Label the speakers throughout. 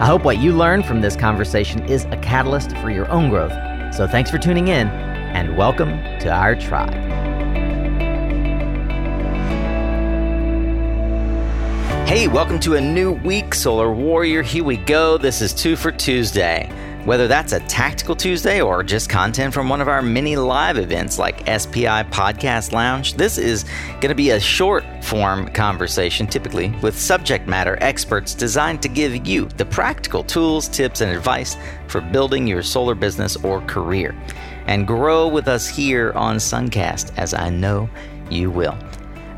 Speaker 1: I hope what you learn from this conversation is a catalyst for your own growth. So thanks for tuning in and welcome to our tribe. Hey, welcome to a new week, Solar Warrior. Here we go. This is Two for Tuesday. Whether that's a tactical Tuesday or just content from one of our many live events like SPI Podcast Lounge, this is going to be a short form conversation, typically with subject matter experts designed to give you the practical tools, tips, and advice for building your solar business or career. And grow with us here on Suncast, as I know you will.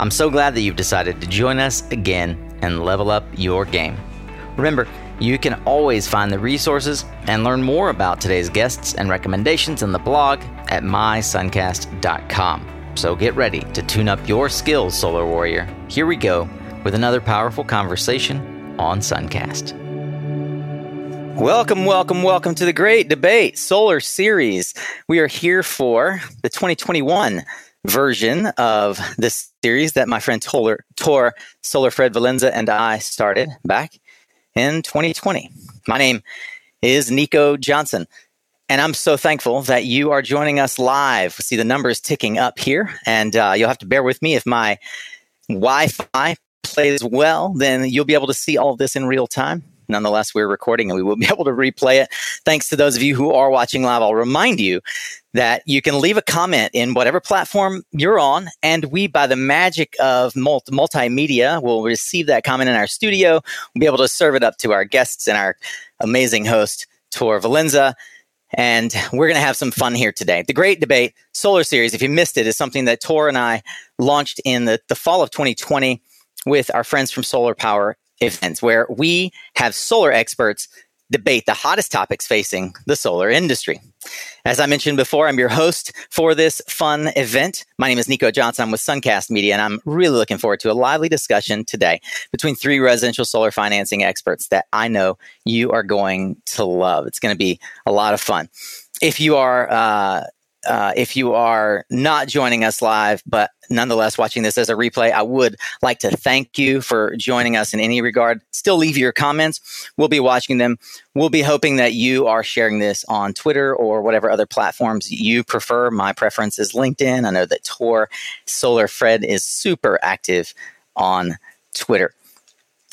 Speaker 1: I'm so glad that you've decided to join us again and level up your game. Remember, you can always find the resources and learn more about today's guests and recommendations in the blog at mysuncast.com. So get ready to tune up your skills, Solar Warrior. Here we go with another powerful conversation on Suncast. Welcome, welcome, welcome to the Great Debate Solar Series. We are here for the 2021 version of this series that my friend Tor, Tor Solar Fred Valenza and I started back in 2020. My name is Nico Johnson, and I'm so thankful that you are joining us live. See the numbers ticking up here, and uh, you'll have to bear with me if my Wi Fi plays well, then you'll be able to see all of this in real time. Nonetheless, we're recording and we will be able to replay it. Thanks to those of you who are watching live. I'll remind you that you can leave a comment in whatever platform you're on, and we, by the magic of multi- multimedia, will receive that comment in our studio. We'll be able to serve it up to our guests and our amazing host, Tor Valenza. And we're going to have some fun here today. The Great Debate Solar Series, if you missed it, is something that Tor and I launched in the, the fall of 2020 with our friends from Solar Power events where we have solar experts debate the hottest topics facing the solar industry. As I mentioned before, I'm your host for this fun event. My name is Nico Johnson. I'm with Suncast Media, and I'm really looking forward to a lively discussion today between three residential solar financing experts that I know you are going to love. It's going to be a lot of fun. If you are uh, uh, if you are not joining us live, but nonetheless watching this as a replay, I would like to thank you for joining us in any regard. Still leave your comments. We'll be watching them. We'll be hoping that you are sharing this on Twitter or whatever other platforms you prefer. My preference is LinkedIn. I know that Tor Solar Fred is super active on Twitter.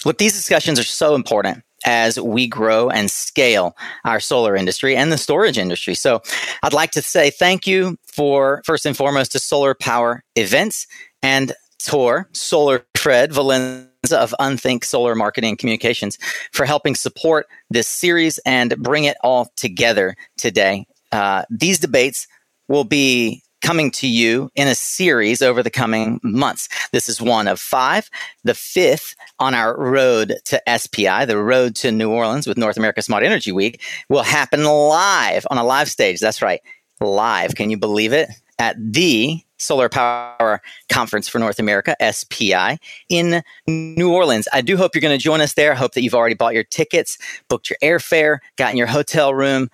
Speaker 1: Look, these discussions are so important as we grow and scale our solar industry and the storage industry. So I'd like to say thank you for first and foremost to Solar Power Events and Tor, Solar Fred Valenza of Unthink Solar Marketing Communications for helping support this series and bring it all together today. Uh, these debates will be coming to you in a series over the coming months. This is one of five, the fifth on our road to SPI, the road to New Orleans with North America Smart Energy Week, will happen live on a live stage. That's right, live. Can you believe it? At the Solar Power Conference for North America, SPI, in New Orleans. I do hope you're going to join us there. I hope that you've already bought your tickets, booked your airfare, gotten your hotel room,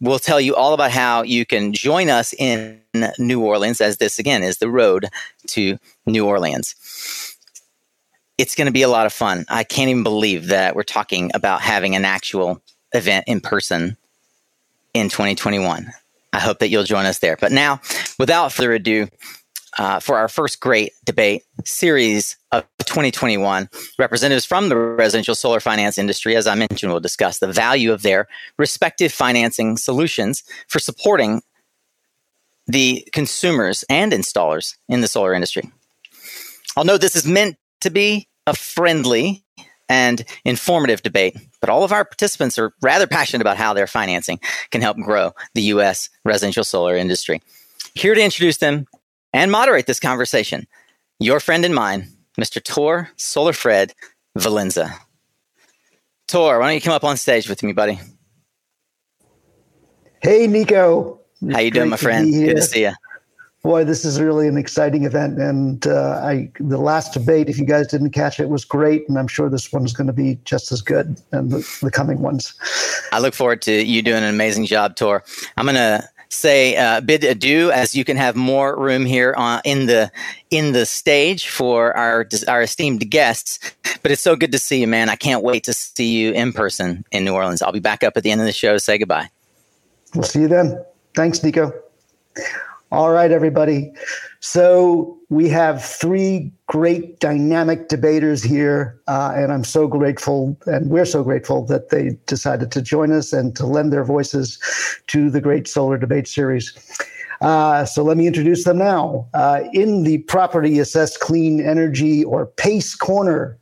Speaker 1: We'll tell you all about how you can join us in New Orleans, as this again is the road to New Orleans. It's going to be a lot of fun. I can't even believe that we're talking about having an actual event in person in 2021. I hope that you'll join us there. But now, without further ado, uh, for our first great debate series of 2021. Representatives from the residential solar finance industry, as I mentioned, will discuss the value of their respective financing solutions for supporting the consumers and installers in the solar industry. I'll note this is meant to be a friendly and informative debate, but all of our participants are rather passionate about how their financing can help grow the U.S. residential solar industry. Here to introduce them and moderate this conversation. Your friend and mine, Mr. Tor Solar Fred Valenza. Tor, why don't you come up on stage with me, buddy?
Speaker 2: Hey, Nico.
Speaker 1: How you doing, my friend? Good to see you.
Speaker 2: Boy, this is really an exciting event, and uh, I the last debate, if you guys didn't catch it, was great, and I'm sure this one's going to be just as good, and the, the coming ones.
Speaker 1: I look forward to you doing an amazing job, Tor. I'm going to say uh, bid adieu as you can have more room here on, in the in the stage for our our esteemed guests. But it's so good to see you, man. I can't wait to see you in person in New Orleans. I'll be back up at the end of the show to say goodbye.
Speaker 2: We'll see you then. Thanks, Nico. All right, everybody. So we have three great dynamic debaters here, uh, and I'm so grateful, and we're so grateful that they decided to join us and to lend their voices to the great solar debate series. Uh, so let me introduce them now. Uh, in the property assessed clean energy or PACE corner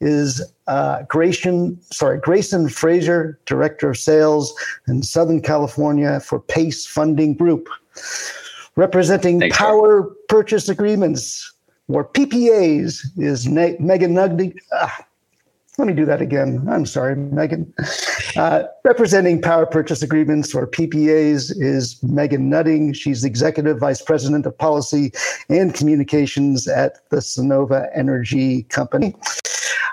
Speaker 2: is uh, Grayson, sorry, Grayson Fraser, Director of Sales in Southern California for PACE Funding Group representing Thanks, power sir. purchase agreements or PPAs is Megan Nugdy. Ah, let me do that again. I'm sorry, Megan. Uh, representing power purchase agreements or PPAs is Megan Nutting. She's executive vice president of policy and communications at the Sunnova Energy Company.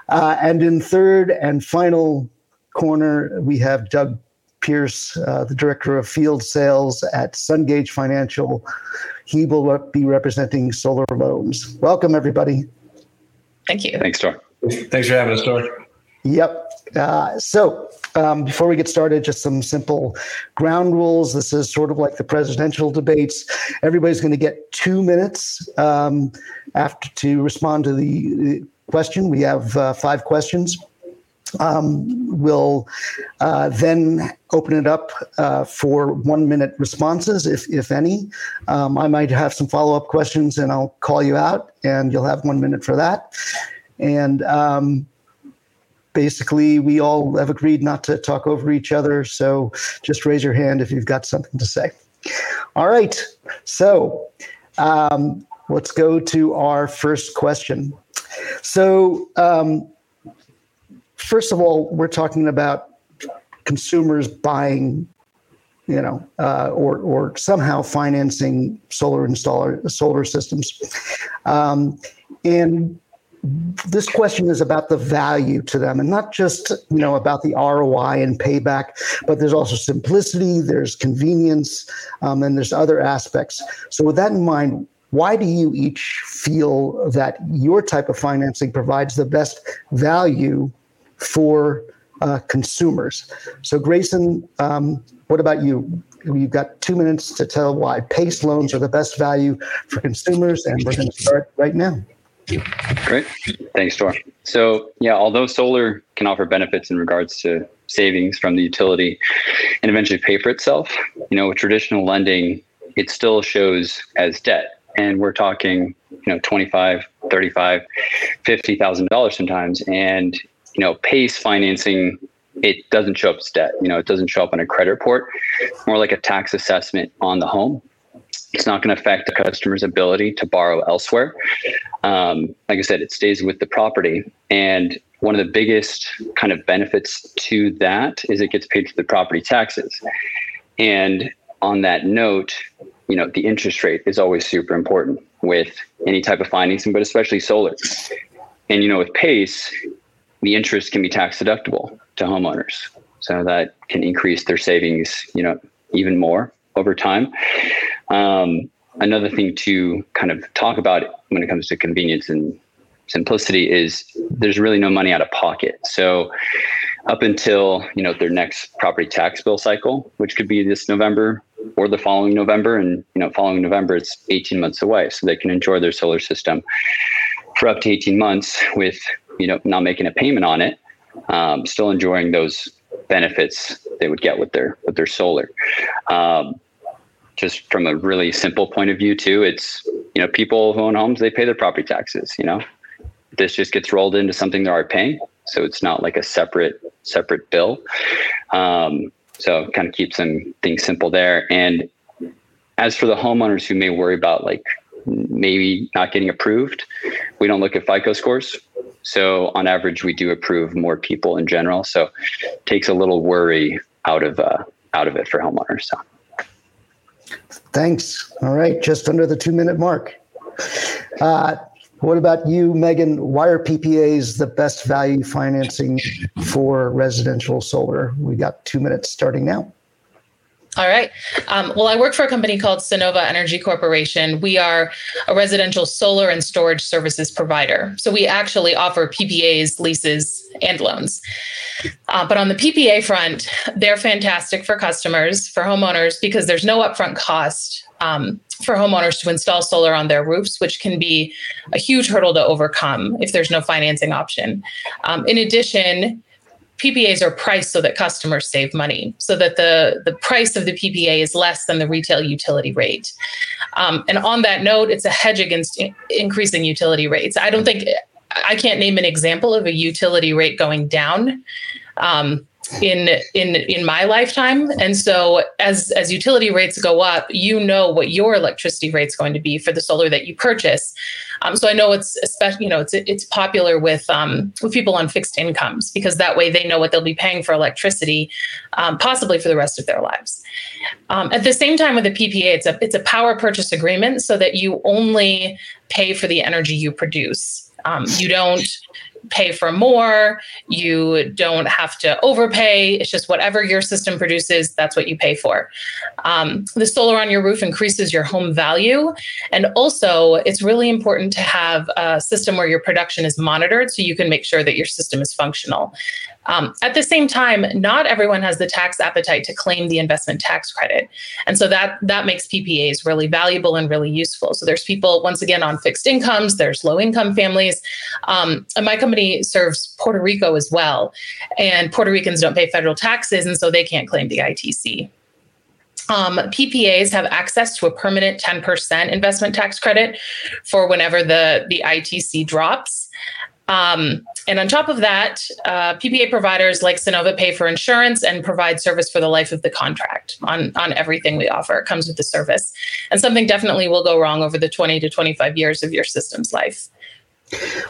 Speaker 2: Uh, and in third and final corner, we have Doug Pierce, uh, the director of field sales at Sungage Financial. He will be representing solar loans. Welcome, everybody.
Speaker 3: Thank you.
Speaker 4: Thanks, Tor.
Speaker 5: Thanks for having us, Tor.
Speaker 2: Yep. Uh, so, um, before we get started, just some simple ground rules. This is sort of like the presidential debates. Everybody's going to get two minutes um, after to respond to the question. We have uh, five questions. Um, we'll uh, then open it up uh, for one minute responses, if, if any. Um, I might have some follow up questions and I'll call you out, and you'll have one minute for that. And um, basically, we all have agreed not to talk over each other. So just raise your hand if you've got something to say. All right. So um, let's go to our first question. So, um, first of all, we're talking about consumers buying, you know, uh, or or somehow financing solar installer solar systems, um, and this question is about the value to them and not just you know about the roi and payback but there's also simplicity there's convenience um, and there's other aspects. So with that in mind why do you each feel that your type of financing provides the best value for uh, consumers. So, Grayson, um, what about you? You've got two minutes to tell why PACE loans are the best value for consumers, and we're going to start right now.
Speaker 4: Great. Thanks, Tor. So, yeah, although solar can offer benefits in regards to savings from the utility and eventually pay for itself, you know, with traditional lending, it still shows as debt. And we're talking, you know, 25, 35, $50,000 sometimes. And you know, PACE financing, it doesn't show up as debt. You know, it doesn't show up on a credit report, more like a tax assessment on the home. It's not going to affect the customer's ability to borrow elsewhere. Um, like I said, it stays with the property. And one of the biggest kind of benefits to that is it gets paid for the property taxes. And on that note, you know, the interest rate is always super important with any type of financing, but especially solar. And, you know, with PACE, the interest can be tax deductible to homeowners. So that can increase their savings, you know, even more over time. Um, another thing to kind of talk about when it comes to convenience and simplicity is there's really no money out of pocket. So up until you know their next property tax bill cycle, which could be this November or the following November, and you know following November it's 18 months away, so they can enjoy their solar system for up to 18 months with you know not making a payment on it, um, still enjoying those benefits they would get with their with their solar. Um, just from a really simple point of view, too, it's you know people who own homes they pay their property taxes. You know, this just gets rolled into something they are already paying, so it's not like a separate separate bill. Um, so kind of keeps some things simple there. And as for the homeowners who may worry about like maybe not getting approved, we don't look at FICO scores. So on average, we do approve more people in general. So it takes a little worry out of uh, out of it for homeowners. So.
Speaker 2: Thanks. All right, just under the two minute mark. Uh, what about you, Megan? Why are PPAs the best value financing for residential solar? We got two minutes starting now.
Speaker 3: All right. Um, well, I work for a company called Sunnova Energy Corporation. We are a residential solar and storage services provider. So we actually offer PPAs, leases, and loans. Uh, but on the PPA front, they're fantastic for customers, for homeowners, because there's no upfront cost um, for homeowners to install solar on their roofs, which can be a huge hurdle to overcome if there's no financing option. Um, in addition, PPAs are priced so that customers save money, so that the, the price of the PPA is less than the retail utility rate. Um, and on that note, it's a hedge against in- increasing utility rates. I don't think I can't name an example of a utility rate going down. Um, in in in my lifetime. And so as as utility rates go up you know what your electricity rate is going to be for the solar that you purchase. Um, so i know it's especially you know it's it's popular with um, with people on fixed incomes because that way they know what they'll be paying for electricity um, possibly for the rest of their lives. Um, at the same time with the ppa it's a it's a power purchase agreement so that you only pay for the energy you produce. Um, you don't pay for more. You don't have to overpay. It's just whatever your system produces, that's what you pay for. Um, the solar on your roof increases your home value. And also, it's really important to have a system where your production is monitored so you can make sure that your system is functional. Um, at the same time, not everyone has the tax appetite to claim the investment tax credit, and so that that makes PPAs really valuable and really useful. So there's people once again on fixed incomes, there's low income families, um, and my company serves Puerto Rico as well, and Puerto Ricans don't pay federal taxes, and so they can't claim the ITC. Um, PPAs have access to a permanent 10% investment tax credit for whenever the, the ITC drops. Um, and on top of that, uh, PPA providers like Sunnova pay for insurance and provide service for the life of the contract on, on everything we offer. It comes with the service. And something definitely will go wrong over the 20 to 25 years of your system's life.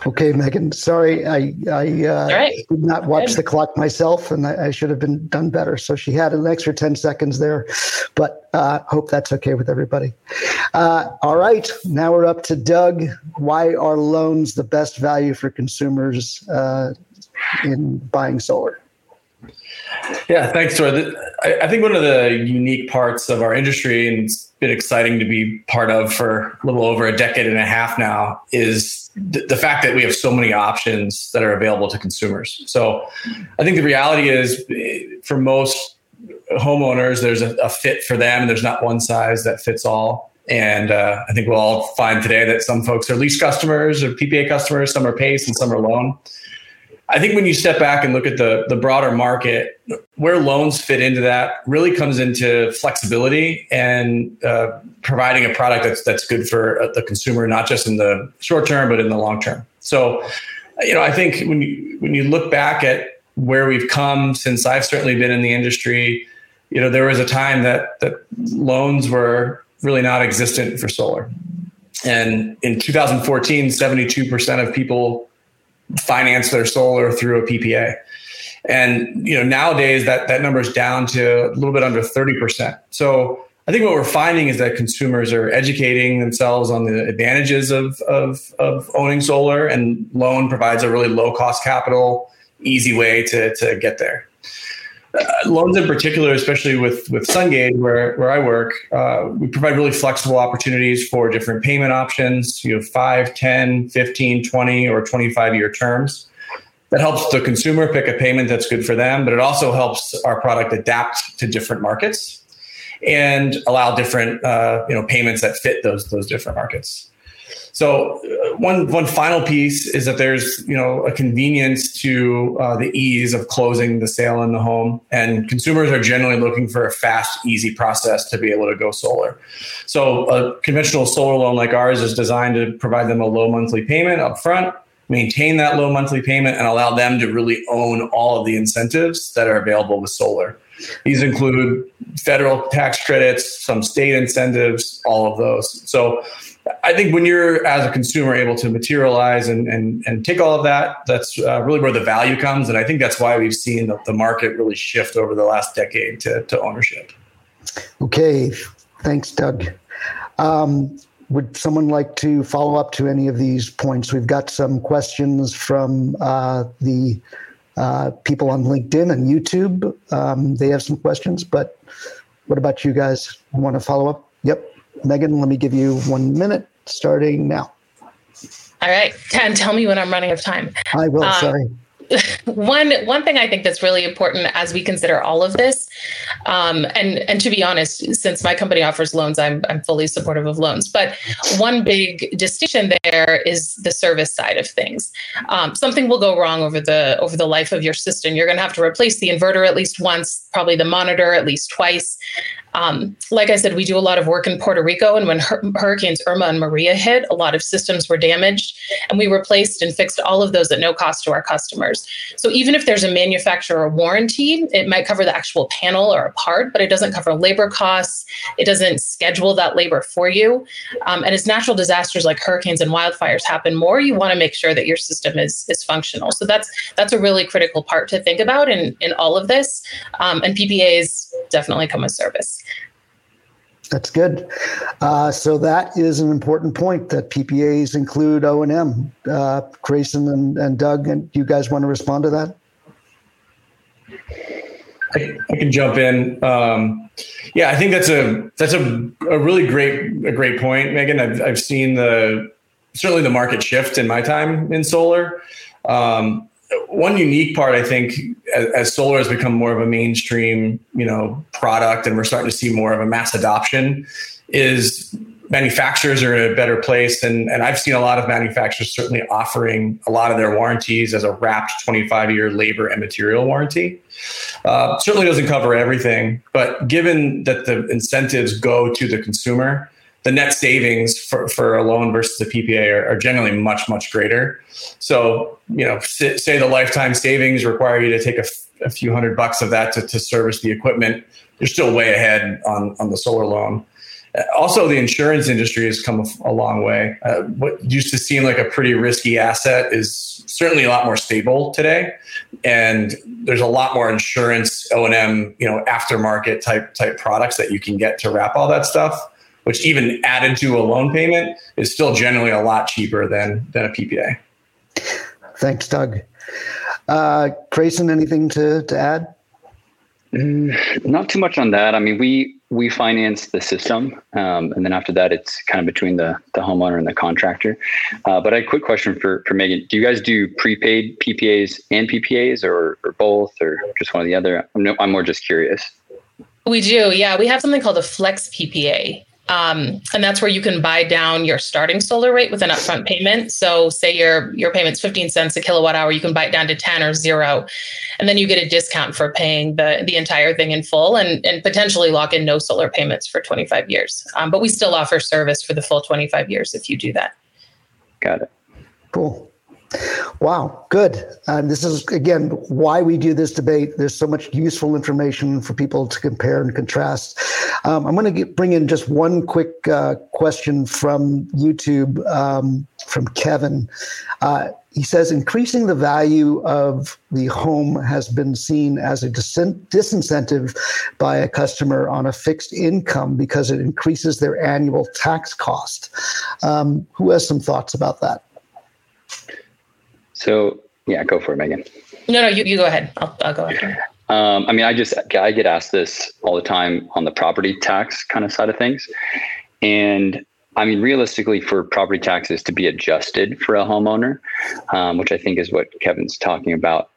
Speaker 2: Okay, Megan. Sorry, I I uh, right. did not watch Good. the clock myself, and I, I, should have been done better. So she had an extra ten seconds there, but uh, hope that's okay with everybody. Uh, all right, now we're up to Doug. Why are loans the best value for consumers uh, in buying solar?
Speaker 5: Yeah, thanks, Tor. I think one of the unique parts of our industry, and it's been exciting to be part of for a little over a decade and a half now, is the fact that we have so many options that are available to consumers. So I think the reality is for most homeowners, there's a, fit for them, there's not one size that fits all. And uh, I think we'll all find today that some folks are lease customers or PPA customers, some are PACE, and some are loan. I think when you step back and look at the the broader market, where loans fit into that really comes into flexibility and uh, providing a product that's that's good for uh, the consumer, not just in the short term but in the long term. So, you know, I think when you when you look back at where we've come since I've certainly been in the industry, you know, there was a time that that loans were really not existent for solar. And in 2014, 72% of people finance their solar through a PPA. And you know nowadays that that number is down to a little bit under 30%. So I think what we're finding is that consumers are educating themselves on the advantages of, of, of owning solar, and loan provides a really low cost capital, easy way to, to get there loans in particular, especially with with Sungage, where where I work, uh, we provide really flexible opportunities for different payment options. You have 5, 10, 15, 20, or 25 year terms. That helps the consumer pick a payment that's good for them, but it also helps our product adapt to different markets and allow different uh, you know payments that fit those those different markets. So uh, one one final piece is that there's you know a convenience to uh, the ease of closing the sale in the home, and consumers are generally looking for a fast, easy process to be able to go solar. So a conventional solar loan like ours is designed to provide them a low monthly payment up front, maintain that low monthly payment, and allow them to really own all of the incentives that are available with solar. These include federal tax credits, some state incentives, all of those. So I think when you're as a consumer able to materialize and and, and take all of that, that's uh, really where the value comes. And I think that's why we've seen the, the market really shift over the last decade to, to ownership.
Speaker 2: Okay, thanks, Doug. Um, would someone like to follow up to any of these points? We've got some questions from uh, the uh, people on LinkedIn and YouTube. Um, they have some questions, but what about you guys? Want to follow up? Yep. Megan, let me give you one minute starting now.
Speaker 3: All right. Ken, tell me when I'm running out of time.
Speaker 2: I will, um, sorry.
Speaker 3: one one thing I think that's really important as we consider all of this, um, and and to be honest, since my company offers loans, I'm I'm fully supportive of loans. But one big distinction there is the service side of things. Um, something will go wrong over the over the life of your system. You're going to have to replace the inverter at least once, probably the monitor at least twice. Um, like I said, we do a lot of work in Puerto Rico, and when hur- hurricanes Irma and Maria hit, a lot of systems were damaged, and we replaced and fixed all of those at no cost to our customers. So even if there's a manufacturer warranty, it might cover the actual panel or a part, but it doesn't cover labor costs. It doesn't schedule that labor for you. Um, and as natural disasters like hurricanes and wildfires happen more, you want to make sure that your system is is functional. So that's that's a really critical part to think about in in all of this. Um, and PPAs definitely come with service.
Speaker 2: That's good. Uh, so that is an important point that PPAs include O and M. Uh, Grayson and, and Doug, and you guys want to respond to that?
Speaker 5: I, I can jump in. Um, yeah, I think that's a that's a, a really great a great point, Megan. I've I've seen the certainly the market shift in my time in solar. Um, one unique part, I think, as, solar has become more of a mainstream, you know, product, and we're starting to see more of a mass adoption, is manufacturers are in a better place, and and I've seen a lot of manufacturers certainly offering a lot of their warranties as a wrapped 25 year labor and material warranty. Uh, certainly doesn't cover everything, but given that the incentives go to the consumer, the net savings for, for a loan versus a PPA are, are generally much, much greater. So, you know, say the lifetime savings require you to take a, few hundred bucks of that to, to service the equipment. You're still way ahead on, on the solar loan. Also, the insurance industry has come a, a long way. Uh, what used to seem like a pretty risky asset is certainly a lot more stable today, and there's a lot more insurance O and M, you know, aftermarket type type products that you can get to wrap all that stuff which even added to a loan payment is still generally a lot cheaper than than a PPA.
Speaker 2: Thanks, Doug. Uh, Grayson, anything to, to add?
Speaker 4: Mm, not too much on that. I mean, we we finance the system, um, and then after that, it's kind of between the the homeowner and the contractor. Uh, but I had a quick question for for Megan. Do you guys do prepaid PPAs and PPAs, or or both, or just one or the other? I'm, no, I'm more just curious.
Speaker 3: We do, yeah. We have something called a flex PPA, um, and that's where you can buy down your starting solar rate with an upfront payment. So say your your payment's 15 cents a kilowatt hour, you can buy it down to 10 or zero. And then you get a discount for paying the, the entire thing in full and, and potentially lock in no solar payments for 25 years. Um, but we still offer service for the full 25 years if you do that.
Speaker 4: Got it.
Speaker 2: Cool. Wow, good. Um, this is, again, why we do this debate. There's so much useful information for people to compare and contrast. Um, I'm going to bring in just one quick uh, question from YouTube um, from Kevin. Uh, he says increasing the value of the home has been seen as a disincentive by a customer on a fixed income because it increases their annual tax cost. Um, who has some thoughts about that?
Speaker 4: So yeah, go for it, Megan.
Speaker 3: No, no, you, you go ahead. I'll, I'll go ahead.
Speaker 4: Um, I mean, I just I get asked this all the time on the property tax kind of side of things, and I mean, realistically, for property taxes to be adjusted for a homeowner, um, which I think is what Kevin's talking about,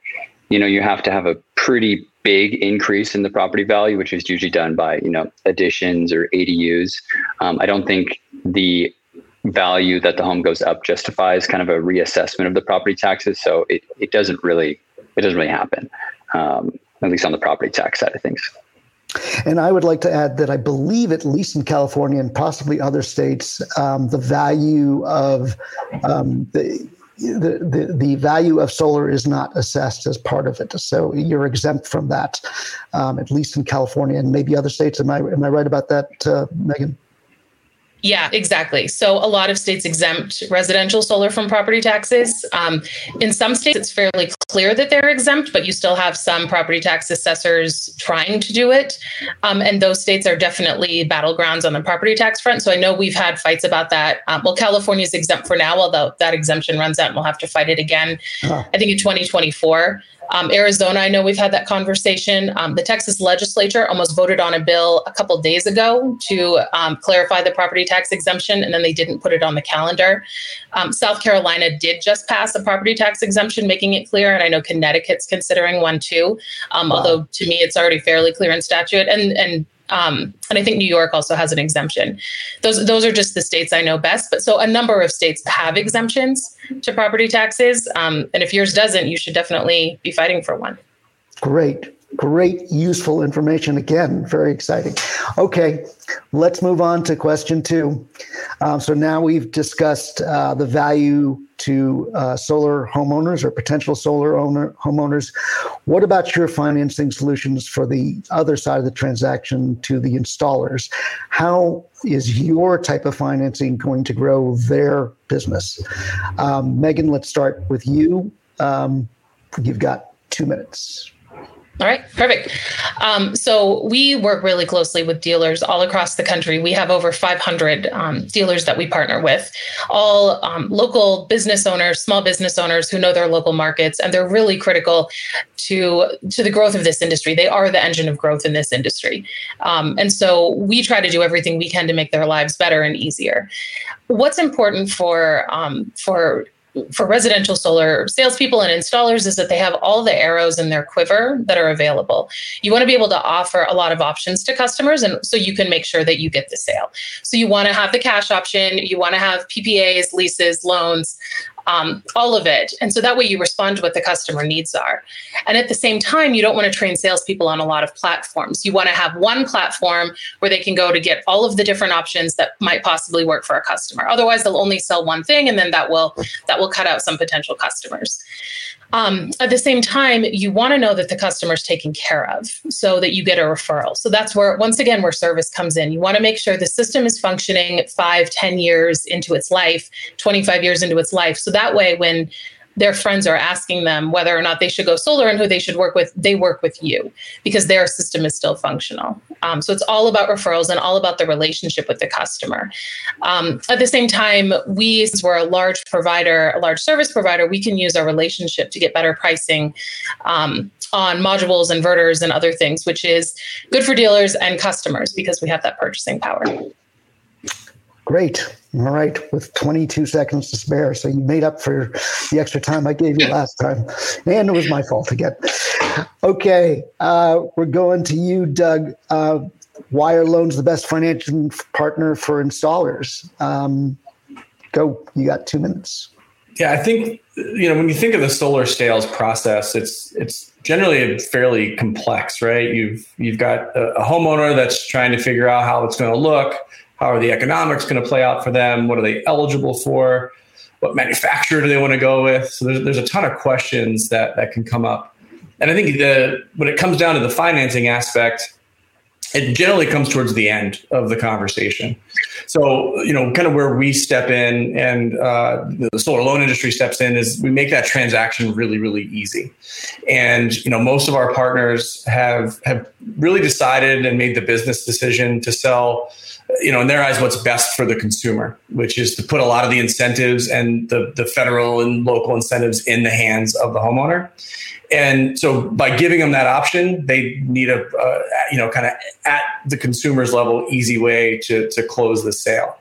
Speaker 4: you know, you have to have a pretty big increase in the property value, which is usually done by you know additions or ADUs. Um, I don't think the value that the home goes up justifies kind of a reassessment of the property taxes. So it, it doesn't really it doesn't really happen, um, at least on the property tax side of things.
Speaker 2: And I would like to add that I believe, at least in California and possibly other states, um, the value of um, the, the, the, the value of solar is not assessed as part of it. So you're exempt from that, um, at least in California and maybe other states. Am I am I right about that, uh, Megan?
Speaker 3: Yeah, exactly. So a lot of states exempt residential solar from property taxes. Um, in some states, it's fairly clear that they're exempt, but you still have some property tax assessors trying to do it. Um, and those states are definitely battlegrounds on the property tax front. So I know we've had fights about that. Um, well, California is exempt for now, although that exemption runs out and we'll have to fight it again. I think in 2024. Um, Arizona, I know we've had that conversation. Um, the Texas legislature almost voted on a bill a couple days ago to um, clarify the property tax exemption, and then they didn't put it on the calendar. Um, South Carolina did just pass a property tax exemption, making it clear, and I know Connecticut's considering one too. Um, wow. Although to me, it's already fairly clear in statute, and and um, and I think New York also has an exemption. Those those are just the states I know best. But so a number of states have exemptions to property taxes, um, and if yours doesn't, you should definitely be fighting for one.
Speaker 2: Great great, useful information. Again, very exciting. Okay, let's move on to question two. Um, so now we've discussed uh, the value to uh, solar homeowners or potential solar owner homeowners. What about your financing solutions for the other side of the transaction to the installers? How is your type of financing going to grow their business? Um, Megan, let's start with you. Um, you've got two minutes.
Speaker 3: All right, perfect. Um, so we work really closely with dealers all across the country. We have over 500 um, dealers that we partner with, all um, local business owners, small business owners who know their local markets, and they're really critical to to the growth of this industry. They are the engine of growth in this industry, um, and so we try to do everything we can to make their lives better and easier. What's important for um, for for residential solar salespeople and installers is that they have all the arrows in their quiver that are available. You want to be able to offer a lot of options to customers, and so you can make sure that you get the sale. So you want to have the cash option, you want to have PPAs, leases, loans, um, all of it. And so that way you respond to what the customer needs are. And at the same time, you don't want to train salespeople on a lot of platforms. You want to have one platform where they can go to get all of the different options that might possibly work for a customer. Otherwise, they'll only sell one thing, and then that will that will cut out some potential customers. Um, at the same time, you want to know that the customer is taken care of so that you get a referral. So that's where, once again, where service comes in. You want to make sure the system is functioning five, ten years into its life, 25 years into its life. So that way, when their friends are asking them whether or not they should go solar and who they should work with, they work with you because their system is still functional. Um, so it's all about referrals and all about the relationship with the customer. Um, at the same time, we, since we're a large provider, a large service provider, we can use our relationship to get better pricing um, on modules, inverters, and other things, which is good for dealers and customers because we have that purchasing power.
Speaker 2: Great. All right. With 22 seconds to spare. So you made up for the extra time I gave you last time. And it was my fault again. Okay. Uh, we're going to you, Doug. Uh, why are loans the best financial partner for installers? Um, go. You got two minutes.
Speaker 5: Yeah, I think you know when you think of the solar sales process, it's it's generally fairly complex, right? You've you've got a homeowner that's trying to figure out how it's going to look how are the economics going to play out for them? What are they eligible for? What manufacturer do they want to go with? So there's, there's a ton of questions that, that can come up. And I think the, when it comes down to the financing aspect, it generally comes towards the end of the conversation. So, you know, kind of where we step in and uh, the solar loan industry steps in is we make that transaction really, really easy. And, you know, most of our partners have have really decided and made the business decision to sell you know, in their eyes, what's best for the consumer, which is to put a lot of the incentives and the, the federal and local incentives in the hands of the homeowner. And so by giving them that option, they need a, uh, you know, kind of at the consumer's level, easy way to, to close the sale.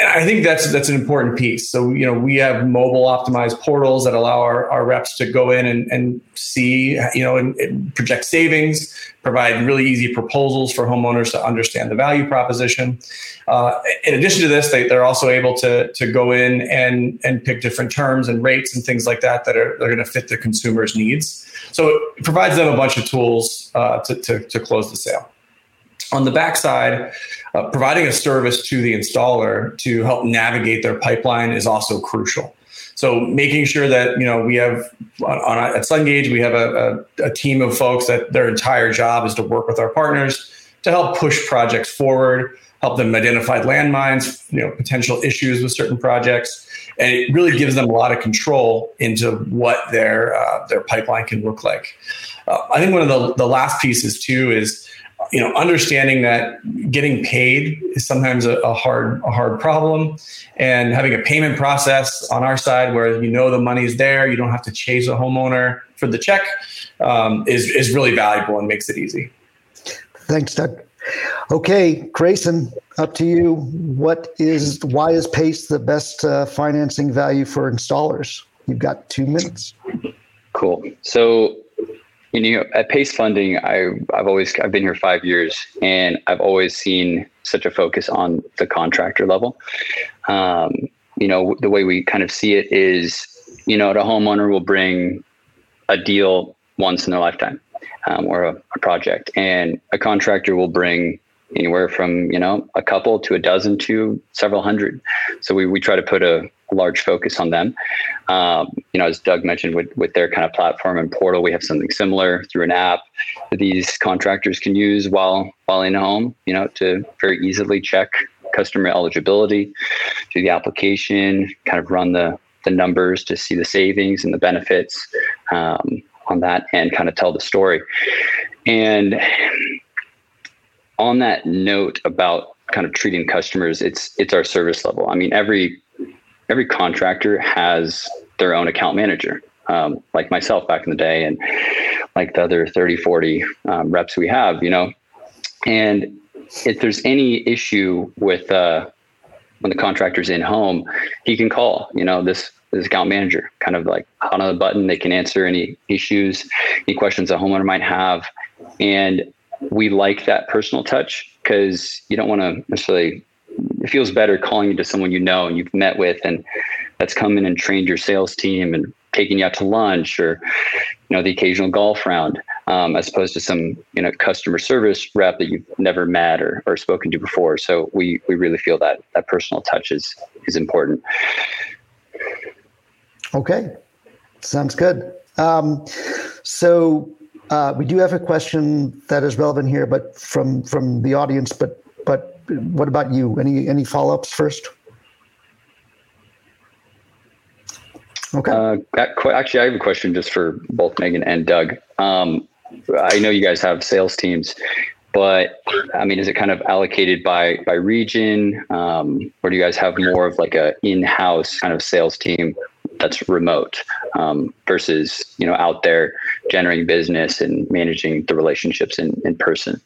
Speaker 5: I think that's that's an important piece. So you know we have mobile optimized portals that allow our, our reps to go in and, and see you know and, and, project savings, provide really easy proposals for homeowners to understand the value proposition. Uh, in addition to this, they, they're also able to to go in and and pick different terms and rates and things like that that are they're going to fit the consumer's needs. So it provides them a bunch of tools uh, to, to to close the sale. On the backside, uh, providing a service to the installer to help navigate their pipeline is also crucial. So making sure that you know we have on, on at Sungage we have a, a, a, team of folks that their entire job is to work with our partners, to help push projects forward, help them identify landmines, you know, potential issues with certain projects, and it really gives them a lot of control into what their uh, their pipeline can look like. Uh, I think one of the the last pieces too is you know understanding that getting paid is sometimes a, a, hard a hard problem. And having a payment process on our side where you know the money's there you don't have to chase a homeowner for the check um, is is really valuable and makes it easy.
Speaker 2: Thanks doug. Okay grayson up to you. What is why is pace the best uh, financing value for installers? You've got two minutes.
Speaker 4: Cool. So you know, at Pace Funding, I, I've always I've been here five years, and I've always seen such a focus on the contractor level. Um, you know, the way we kind of see it is, you know, the homeowner will bring a deal once in their lifetime, um, or a, a project, and a contractor will bring anywhere from you know a couple to a dozen to several hundred. So we we try to put a, large focus on them. Um, you know, as Doug mentioned, with with their kind of platform and portal, we have something similar through an app that these contractors can use while while in home. You know, to very easily check customer eligibility, do the application, kind of run the the numbers to see the savings and the benefits um, on that, and kind of tell the story. And on that note about kind of treating customers, it's it's our service level. I mean, every every contractor has their own account manager, um, like myself back in the day, and like the other 30, 40 um, reps we have, you know. And if there's any issue with uh, when the contractor's in home, he can call, you know, this this account manager, kind of like on the button. They can answer any issues, any questions a homeowner might have, and we like that personal touch because you don't want to necessarily it feels better calling you to someone you know and you've met with and that's come in and trained your sales team and taking you out to lunch or you know the occasional golf round um, as opposed to some you know customer service rep that you've never met or, or spoken to before. So we we really feel that that personal touch is is important.
Speaker 2: Okay. Sounds good. Um, so uh, we do have a question that is relevant here, but from from the audience. But but what about you? Any any follow ups first?
Speaker 4: Okay. Uh, actually, I have a question just for both Megan and Doug. Um, I know you guys have sales teams, but I mean, is it kind of allocated by by region, um, or do you guys have more of like a in house kind of sales team that's remote um, versus you know out there generating business and managing the relationships in, in person.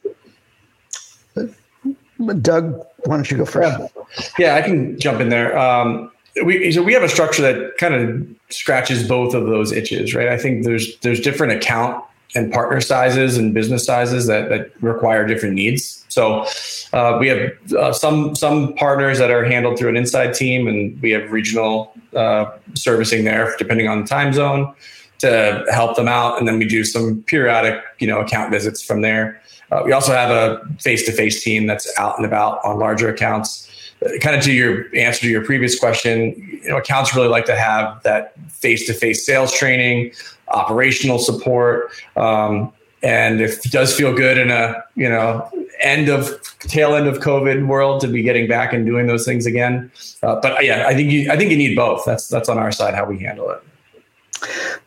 Speaker 2: Doug why don't you go first?
Speaker 5: Yeah, yeah i can jump in there. Um, we so we have a structure that kind of scratches both of those itches right? I think there's there's different account and partner sizes and business sizes that, that require different needs. So uh, we have uh, some some partners that are handled through an inside team, and we have regional uh, servicing there depending on the time zone to help them out, and then we do some periodic you know account visits from there. Uh, we also have a face to face team that's out and about on larger accounts. Uh, kind of to your answer to your previous question, you know, accounts really like to have that face to face sales training operational support. Um, and it does feel good in a you know end of tail end of COVID world to be getting back and doing those things again. Uh, but yeah, I think you I think you need both. That's that's on our side how we handle it.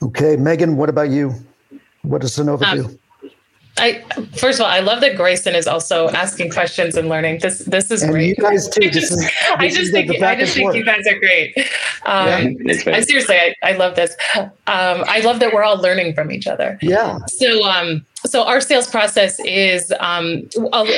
Speaker 2: Okay, Megan, what about you? What does Sunnova um, do?
Speaker 3: I first of all, I love that Grayson is also asking questions and learning. This this is
Speaker 2: and
Speaker 3: great.
Speaker 2: You guys too.
Speaker 3: I just,
Speaker 2: is,
Speaker 3: I just think I just think you guys are great. Um, yeah, I seriously, I, I love this. Um, I love that we're all learning from each other.
Speaker 2: Yeah.
Speaker 3: So um, so our sales process is um,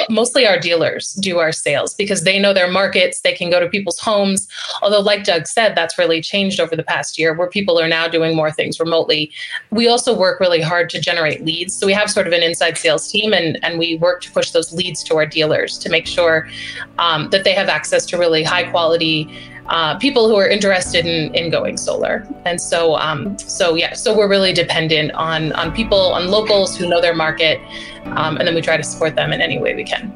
Speaker 3: mostly our dealers do our sales because they know their markets. They can go to people's homes. Although like doug said that's really changed over the past year where people are now doing more things remotely. We also work really hard to generate leads. So we have sort of an inside sales team and, and we work to push those leads to our dealers to make sure um, that they have access to really high quality uh, people who are interested in, in going solar. And so, um, so yeah, so we're really dependent on on people, on locals who know their market, um, and then we try to support them in any way we can.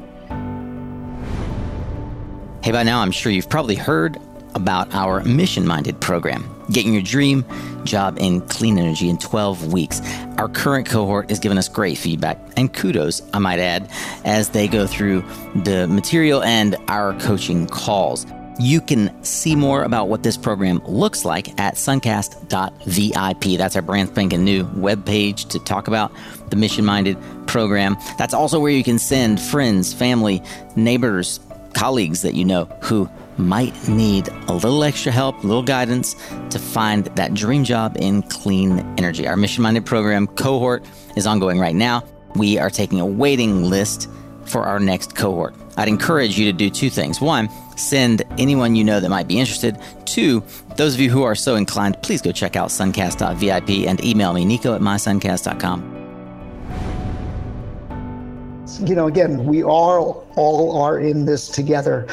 Speaker 6: Hey, by now I'm sure you've probably heard
Speaker 1: about our mission minded program, getting your dream job in clean energy in 12 weeks. Our current cohort is giving us great feedback and kudos, I might add, as they go through the material and our coaching calls. You can see more about what this program looks like at suncast.vip. That's our brand spanking new webpage to talk about the mission minded program. That's also where you can send friends, family, neighbors, colleagues that you know who might need a little extra help, a little guidance to find that dream job in clean energy. Our mission minded program cohort is ongoing right now. We are taking a waiting list for our next cohort. I'd encourage you to do two things. One, send anyone you know that might be interested. Two, those of you who are so inclined, please go check out suncast.vip and email me, nico at mysuncast.com.
Speaker 2: You know, again, we all all are in this together,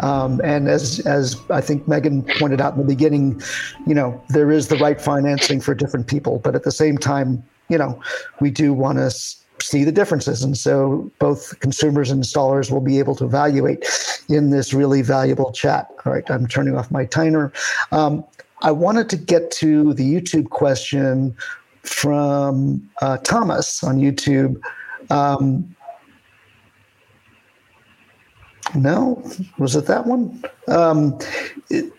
Speaker 2: um, and as as I think Megan pointed out in the beginning, you know, there is the right financing for different people, but at the same time, you know, we do want to see the differences. And so both consumers and installers will be able to evaluate in this really valuable chat. All right, I'm turning off my timer. Um, I wanted to get to the YouTube question from uh, Thomas on YouTube. Um, no, was it that one? Um, it,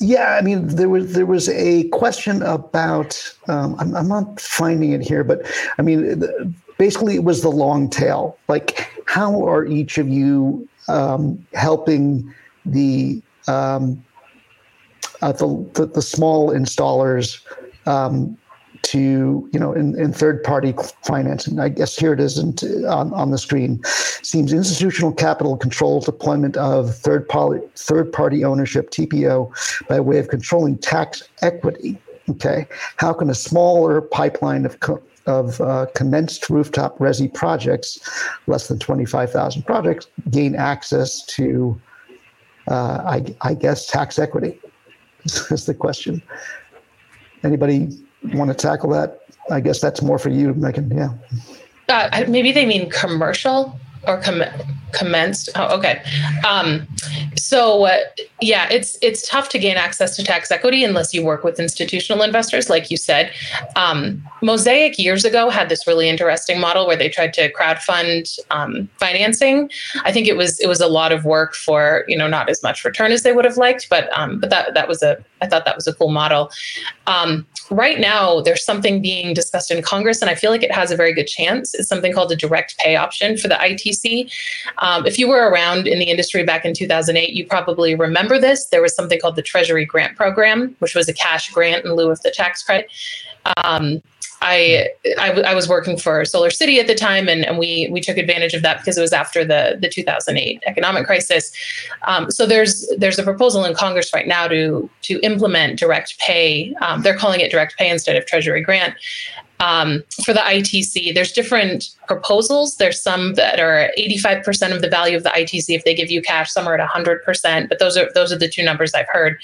Speaker 2: yeah, I mean, there was there was a question about. Um, I'm, I'm, not finding it here, but I mean, basically, it was the long tail. Like, how are each of you um, helping the, um, uh, the, the the small installers um, to you know in, in third party financing? I guess here it is in, on, on the screen. Seems institutional capital control deployment of third party third party ownership tpo by way of controlling tax equity. Okay. How can a smaller pipeline of co- of uh, commenced rooftop resi projects, less than 25,000 projects, gain access to, uh, I, I guess, tax equity? Is the question. Anybody want to tackle that? I guess that's more for you, Megan. Yeah.
Speaker 3: Uh, maybe they mean commercial or com- commenced. Oh, okay. Um, so uh, yeah, it's it's tough to gain access to tax equity unless you work with institutional investors, like you said. Um, Mosaic years ago had this really interesting model where they tried to crowdfund um, financing. I think it was it was a lot of work for you know not as much return as they would have liked, but um, but that that was a I thought that was a cool model. Um, right now, there's something being discussed in Congress, and I feel like it has a very good chance. It's something called a direct pay option for the Um, if you were around in the industry back in 2008, you probably remember this. There was something called the Treasury Grant Program, which was a cash grant in lieu of the tax credit. Um, I, I, I was working for Solar City at the time, and, and we we took advantage of that because it was after the the 2008 economic crisis. Um, so there's there's a proposal in Congress right now to to implement direct pay. Um, they're calling it direct pay instead of Treasury grant, um, for the ITC, there's different proposals. There's some that are 85% of the value of the ITC if they give you cash. Some are at 100%, but those are those are the two numbers I've heard.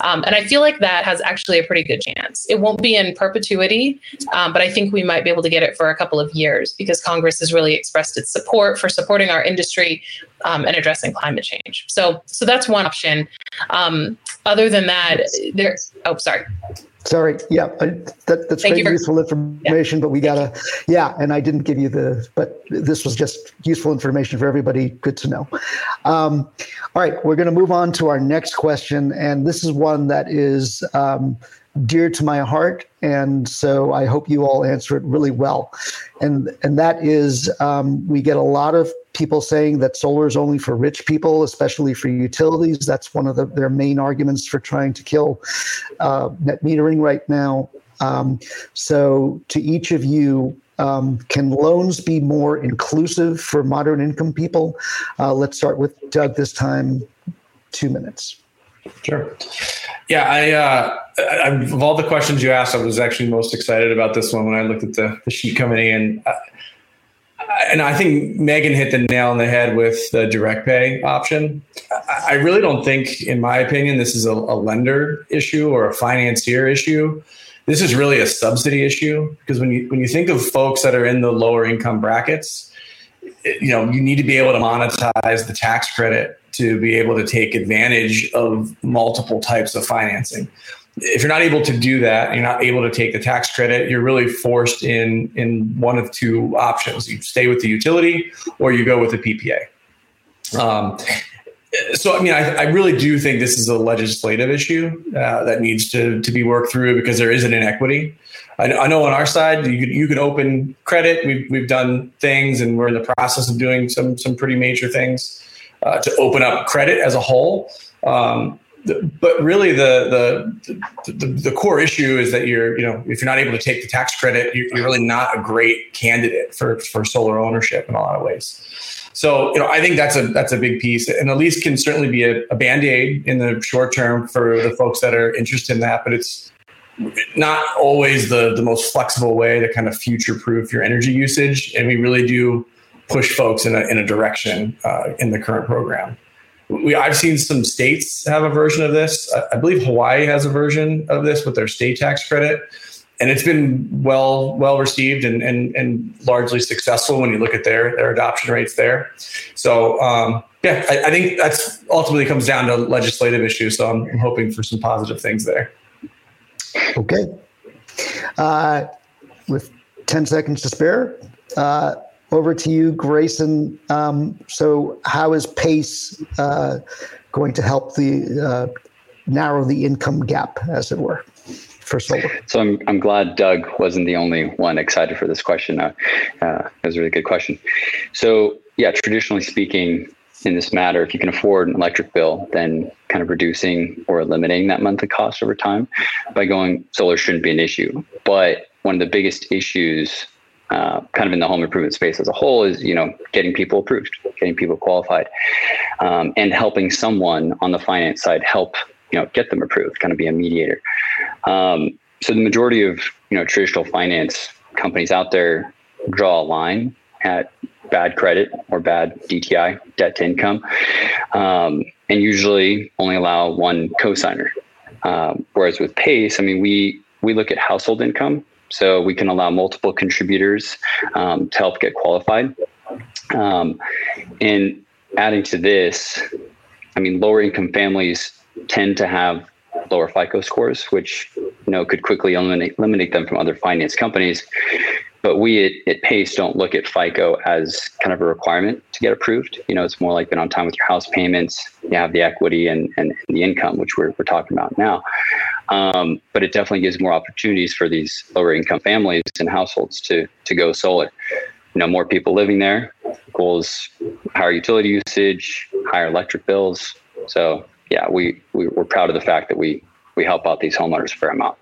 Speaker 3: Um, and I feel like that has actually a pretty good chance. It won't be in perpetuity, um, but I think we might be able to get it for a couple of years because Congress has really expressed its support for supporting our industry um, and addressing climate change. So so that's one option. Um, other than that, there. Oh, sorry.
Speaker 2: Sorry. Yeah, that, that's Thank very useful information, yeah. but we gotta, yeah, and I didn't give you the, but this was just useful information for everybody. Good to know. Um, all right, we're going to move on to our next question, and this is one that is um, dear to my heart, and so I hope you all answer it really well. And and that is, um, we get a lot of people saying that solar is only for rich people, especially for utilities. That's one of the, their main arguments for trying to kill uh, net metering right now. Um, so, to each of you, um, can loans be more inclusive for moderate income people? Uh, let's start with Doug this time. Two minutes.
Speaker 5: Sure. Yeah, I, uh, of all the questions you asked, I was actually most excited about this one when I looked at the, the sheet coming in. Uh, and I think Megan hit the nail on the head with the direct pay option. I really don't think, in my opinion, this is a, a lender issue or a financier issue. This is really a subsidy issue because when you when you think of folks that are in the lower income brackets, you know you need to be able to monetize the tax credit to be able to take advantage of multiple types of financing if you're not able to do that, you're not able to take the tax credit, you're really forced in in one of two options. You stay with the utility or you go with the PPA. Um, so, I mean, I, I, really do think this is a legislative issue uh, that needs to, to be worked through because there is an inequity. I, I know on our side, you could, you could open credit. We've, we've done things and we're in the process of doing some, some pretty major things uh, to open up credit as a whole. Um, but really the, the, the the core issue is that you're you know if you're not able to take the tax credit you're, really not a great candidate for for solar ownership in a lot of ways. So you know i think that's a that's a big piece. And at least can certainly be a, a band-aid in the short term for the folks that are interested in that but it's not always the the most flexible way to kind of future proof your energy usage. And we really do push folks in a, in a direction uh, in the current program we I've seen some states have a version of this. I, believe Hawaii has a version of this with their state tax credit, and it's been well well received and and, and largely successful when you look at their their adoption rates there. So um, yeah, I, I, think that's ultimately comes down to legislative issues. So I'm, I'm hoping for some positive things there.
Speaker 2: Okay. Uh, with 10 seconds to spare, uh, over to you, Grayson. Um, so, how is PACE uh, going to help the uh, narrow the income gap, as it were, for solar?
Speaker 4: So, I'm I'm glad Doug wasn't the only one excited for this question. Uh, uh, it was a really good question. So, yeah, traditionally speaking, in this matter, if you can afford an electric bill, then kind of reducing or eliminating that monthly cost over time by going solar shouldn't be an issue. But one of the biggest issues uh, kind of in the home improvement space as a whole is you know getting people approved getting people qualified um, and helping someone on the finance side help you know get them approved kind of be a mediator. Um, so the majority of you know traditional finance companies out there draw a line at bad credit or bad dti debt to income um, and usually only allow one cosigner. Um, whereas with pace i mean we we look at household income so we can allow multiple contributors um, to help get qualified. Um, and adding to this, I mean, lower income families tend to have lower FICO scores, which you know could quickly eliminate eliminate them from other finance companies. But we at, at Pace don't look at FICO as kind of a requirement to get approved. You know, it's more like being on time with your house payments, you have the equity and, and the income, which we're, we're talking about now. Um, but it definitely gives more opportunities for these lower income families and households to to go solar. You know, more people living there equals higher utility usage, higher electric bills. So yeah, we, we we're proud of the fact that we we help out these homeowners a fair amount.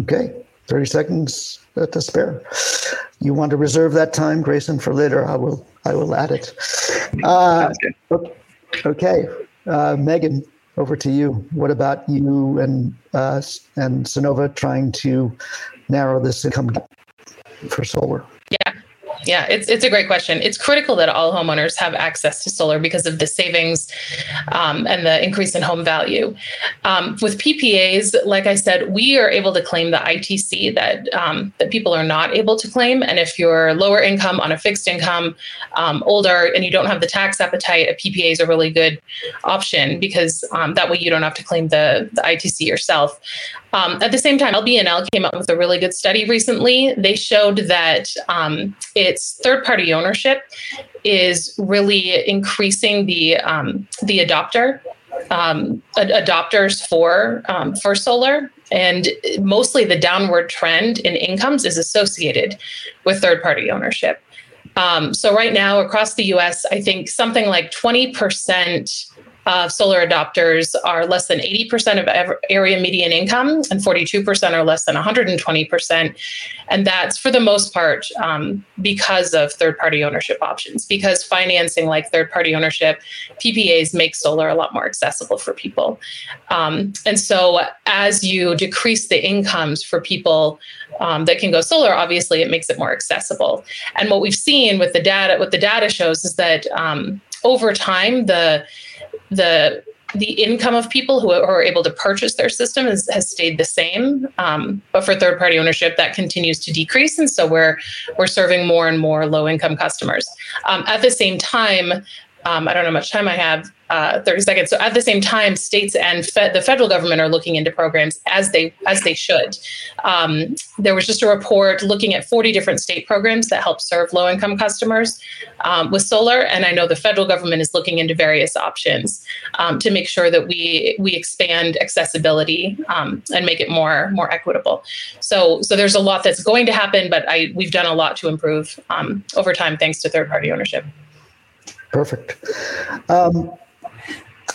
Speaker 2: Okay, thirty seconds to spare. You want to reserve that time, Grayson, for later? I will. I will add it. Uh, okay, uh, Megan, over to you. What about you and uh, and Sunnova trying to narrow this income for solar?
Speaker 3: Yeah, it's it's a great question. It's critical that all homeowners have access to solar because of the savings um, and the increase in home value. Um, with PPAs, like I said, we are able to claim the ITC that um, that people are not able to claim. And if you're lower income on a fixed income, um, older, and you don't have the tax appetite, a PPA is a really good option because um, that way you don't have to claim the the ITC yourself. Um, at the same time, LBNL came up with a really good study recently. They showed that um, its third-party ownership is really increasing the um, the adopter um, ad- adopters for um, for solar, and mostly the downward trend in incomes is associated with third-party ownership. Um, so right now across the U.S., I think something like twenty percent of solar adopters are less than 80% of area median income, and 42% are less than 120%. And that's for the most part um, because of third party ownership options, because financing like third party ownership, PPAs make solar a lot more accessible for people. Um, and so as you decrease the incomes for people um, that can go solar, obviously it makes it more accessible. And what we've seen with the data, what the data shows is that um, over time, the the the income of people who are able to purchase their system is, has stayed the same, um, but for third party ownership, that continues to decrease, and so we're we're serving more and more low income customers. Um, at the same time, um, I don't know how much time I have, uh, 30 seconds. So at the same time, states and fe- the federal government are looking into programs as they as they should. Um, there was just a report looking at 40 different state programs that help serve low income customers um, with solar, and I know the federal government is looking into various options um, to make sure that we we expand accessibility um, and make it more more equitable. So so there's a lot that's going to happen, but I we've done a lot to improve um, over time thanks to third party ownership.
Speaker 2: Perfect. Um,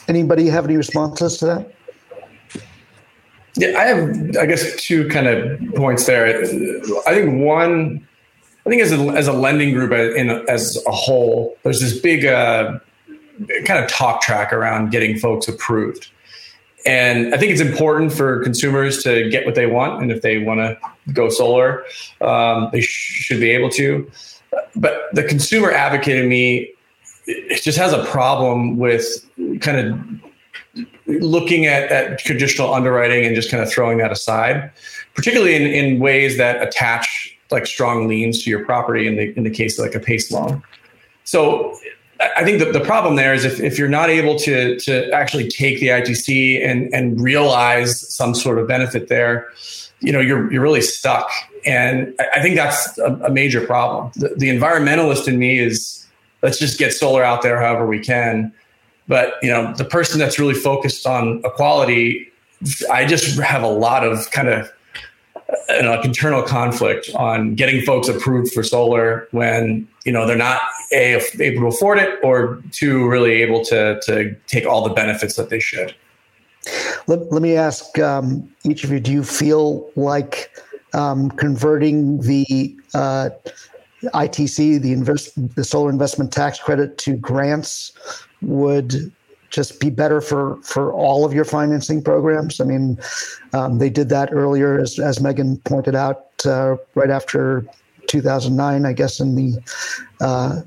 Speaker 2: anybody have any responses to that?
Speaker 5: Yeah, I have, I guess, two kind of points there. I think one, I think as a, as a lending group in as a whole, there's this big uh, kind of talk track around getting folks approved. And I think it's important for consumers to get what they want. And if they want to go solar, um, they sh- should be able to. But the consumer advocate in me it just has a problem with kind of looking at, at traditional underwriting and just kind of throwing that aside, particularly in, in ways that attach like strong liens to your property in the in the case of like a PACE loan. So I think that the problem there is if, if you're not able to to actually take the ITC and and realize some sort of benefit there, you know you're you're really stuck. And I think that's a, a major problem. The, the environmentalist in me is let's just get solar out there however we can. But you know, the person that's really focused on equality, I just have a lot of kind of you know, like internal conflict on getting folks approved for solar when you know they're not a able to afford it or two really able to to take all the benefits that they should.
Speaker 2: Let, let me ask um, each of you: Do you feel like um, converting the uh, ITC, the invest, the solar investment tax credit to grants would just be better for for all of your financing programs. I mean, um, they did that earlier, as as Megan pointed out, uh, right after 2009, I guess, in the uh,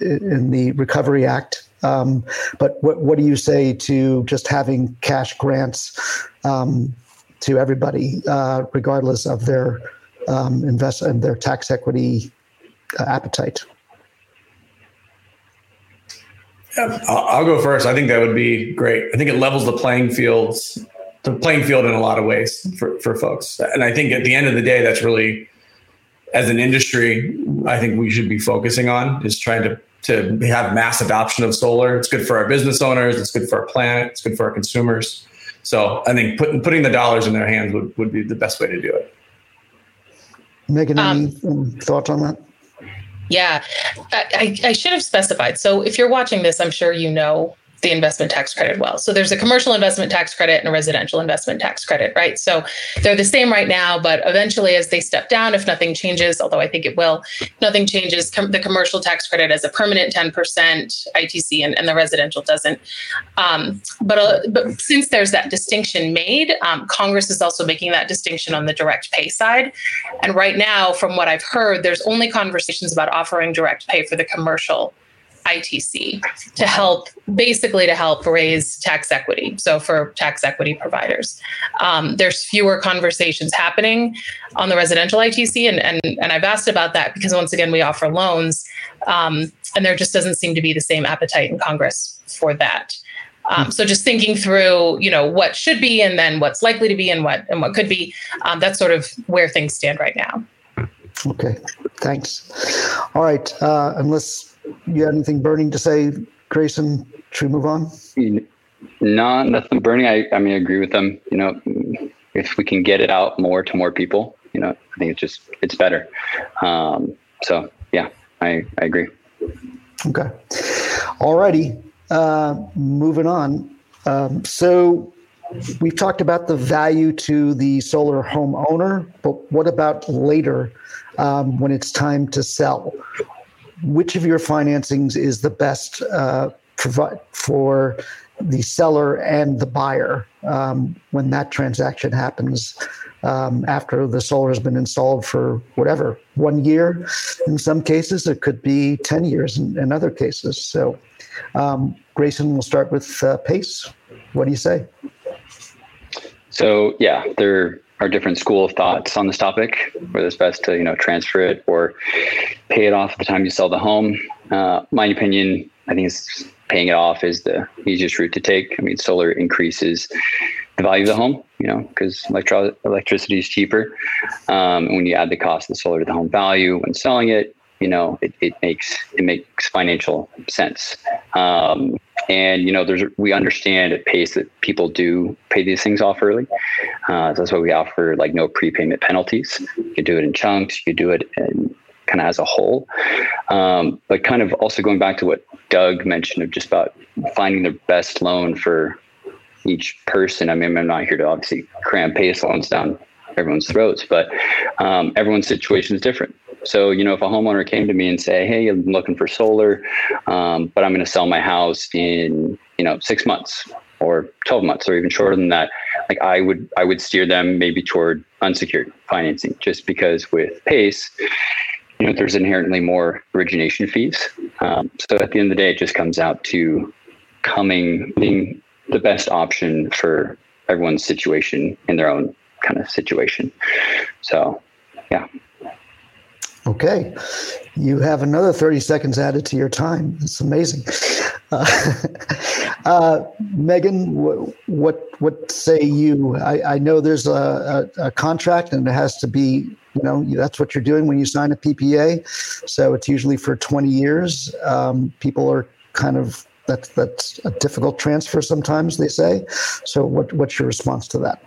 Speaker 2: in the Recovery Act. Um, but what what do you say to just having cash grants um, to everybody, uh, regardless of their um, invest and their tax equity appetite?
Speaker 5: Yeah, I'll go first. I think that would be great. I think it levels the playing fields, the playing field in a lot of ways for, for folks. And I think at the end of the day, that's really, as an industry, I think we should be focusing on is trying to to have mass adoption of solar. It's good for our business owners. It's good for our planet. It's good for our consumers. So I think putting putting the dollars in their hands would, would be the best way to do it.
Speaker 2: Megan, any um, thoughts on that?
Speaker 3: Yeah, I, I, should have specified. So if you're watching this, I'm sure you know the investment tax credit well. So there's a commercial investment tax credit and a residential investment tax credit, right? So they're the same right now, but eventually, as they step down, if nothing changes, although I think it will, nothing changes, com- the commercial tax credit as a permanent 10% ITC and, and the residential doesn't. Um, but, uh, but since there's that distinction made, um, Congress is also making that distinction on the direct pay side. And right now, from what I've heard, there's only conversations about offering direct pay for the commercial ITC to help, basically to help raise tax equity. So for tax equity providers, um, there's fewer conversations happening on the residential ITC, and and and I've asked about that because once again we offer loans, um, and there just doesn't seem to be the same appetite in Congress for that. Um, so just thinking through, you know, what should be, and then what's likely to be, and what and what could be. Um, that's sort of where things stand right now.
Speaker 2: Okay, thanks. All right, uh, unless you have anything burning to say, Grayson? Should we move on?
Speaker 4: No, nothing burning. I, I mean, I agree with them. You know, if we can get it out more to more people, you know, I think it's just, it's better. Um, so yeah, I, I agree.
Speaker 2: Okay. All righty. Uh, moving on. Um, so we've talked about the value to the solar home owner, but what about later um, when it's time to sell? Which of your financings is the best uh, for the seller and the buyer um, when that transaction happens um, after the solar has been installed for whatever one year in some cases it could be 10 years in, in other cases so um, grayson will start with uh, pace what do you say?
Speaker 4: So yeah, there are different school of thoughts on this topic, whether it's best to you know transfer it or pay it off at the time you sell the home. Uh, my opinion, I think is paying it off is the easiest route to take. I mean, solar increases the value of the home, you know, because electro- electricity is cheaper. Um, when you add the cost of the solar to the home value when selling it, you know, it, it makes it makes financial sense. Um, and you know, there's we understand at pace that people do pay these things off early. Uh, so that's why we offer like no prepayment penalties. You can do it in chunks. You can do it in kind of as a whole. Um, but kind of also going back to what Doug mentioned of just about finding the best loan for each person. I mean, I'm not here to obviously cram PACE loans down everyone's throats, but um, everyone's situation is different. So, you know, if a homeowner came to me and say, "Hey, I'm looking for solar, um, but I'm going to sell my house in, you know, six months or 12 months or even shorter than that," like I would, I would steer them maybe toward unsecured financing, just because with PACE, you know, there's inherently more origination fees. Um, so at the end of the day, it just comes out to coming being the best option for everyone's situation in their own kind of situation. So, yeah.
Speaker 2: Okay. You have another 30 seconds added to your time. It's amazing. Uh, uh, Megan, what, what, what say you? I, I know there's a, a, a, contract and it has to be, you know, that's what you're doing when you sign a PPA. So it's usually for 20 years. Um, people are kind of, that's, that's a difficult transfer sometimes, they say. So what, what's your response to that?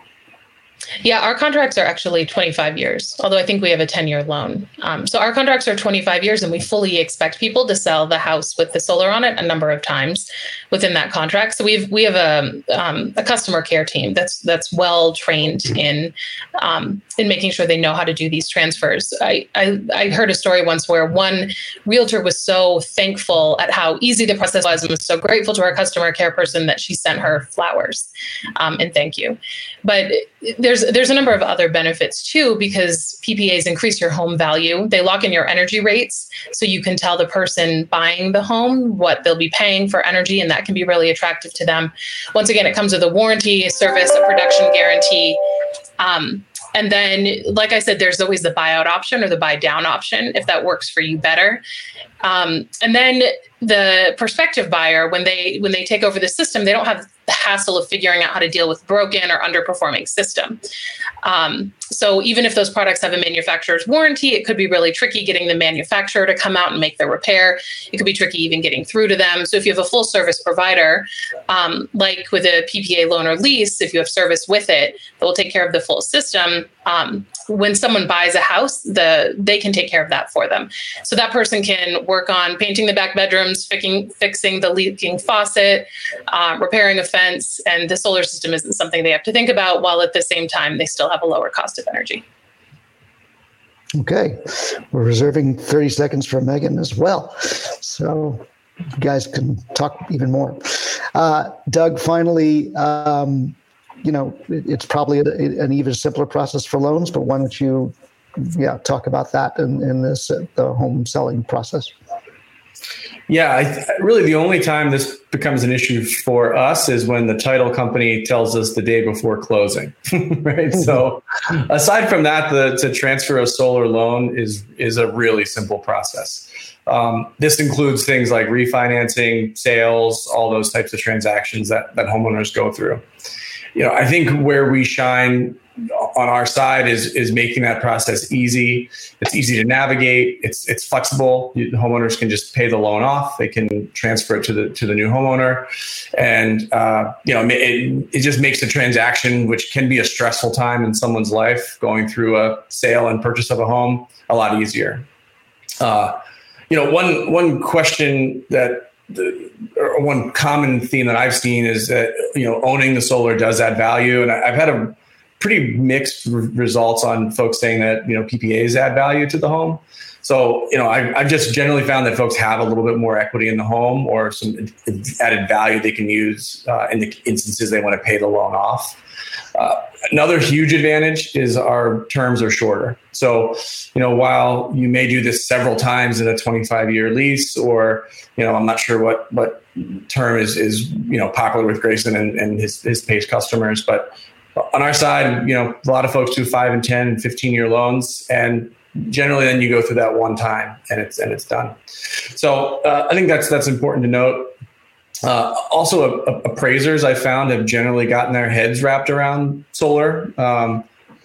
Speaker 3: Yeah, our contracts are actually 25 years, although I think we have a 10 year loan. Um, so our contracts are 25 years, and we fully expect people to sell the house with the solar on it a number of times within that contract. So we've we have a um, a customer care team that's that's well trained in um, in making sure they know how to do these transfers. I, I I heard a story once where one realtor was so thankful at how easy the process was and was so grateful to our customer care person that she sent her flowers um, and thank you. But there's there's a number of other benefits too because PPAs increase your home value. They lock in your energy rates, so you can tell the person buying the home what they'll be paying for energy, and that can be really attractive to them. Once again, it comes with a warranty, a service, a production guarantee. Um, and then, like I said, there's always the buyout option or the buy down option if that works for you better. Um, and then the prospective buyer, when they when they take over the system, they don't have the hassle of figuring out how to deal with broken or underperforming system. Um, so even if those products have a manufacturer's warranty, it could be really tricky getting the manufacturer to come out and make the repair. It could be tricky even getting through to them. So if you have a full service provider, um, like with a PPA loan or lease, if you have service with it that will take care of the full system, um, when someone buys a house, the they can take care of that for them. So that person can work on painting the back bedrooms, fixing fixing the leaking faucet, uh, repairing a fence, and the solar system isn't something they have to think about. While at the same time, they still have a lower cost of energy.
Speaker 2: Okay, we're reserving 30 seconds for Megan as well, so you guys can talk even more. Uh, Doug, finally. Um, you know, it's probably an even simpler process for loans, but why don't you, yeah, talk about that in, in this uh, the home selling process?
Speaker 5: Yeah, th- really the only time this becomes an issue for us is when the title company tells us the day before closing, right? so, aside from that, the to transfer a solar loan is is a really simple process. Um, this includes things like refinancing, sales, all those types of transactions that that homeowners go through you know, I think where we shine on our side is is making that process easy. It's easy to navigate. It's it's flexible. The homeowners can just pay the loan off. They can transfer it to the to the new homeowner, and uh, you know it, it just makes the transaction, which can be a stressful time in someone's life, going through a sale and purchase of a home, a lot easier. Uh, you know, one one question that the one common theme that I've seen is that you know owning the solar does add value, and I've had a pretty mixed results on folks saying that you know PPAs add value to the home. So, you know, I, I've just generally found that folks have a little bit more equity in the home or some added value they can use uh, in the instances they want to pay the loan off. Uh, another huge advantage is our terms are shorter. So, you know, while you may do this several times in a 25 year lease, or, you know, I'm not sure what, what term is, is, you know, popular with Grayson and, and his, his PACE customers, but on our side, you know, a lot of folks do five and 10 and 15 year loans. And generally then you go through that one time and it's, and it's done. So uh, I think that's, that's important to note. Uh, also, appraisers I found have generally gotten their heads wrapped around solar. Um,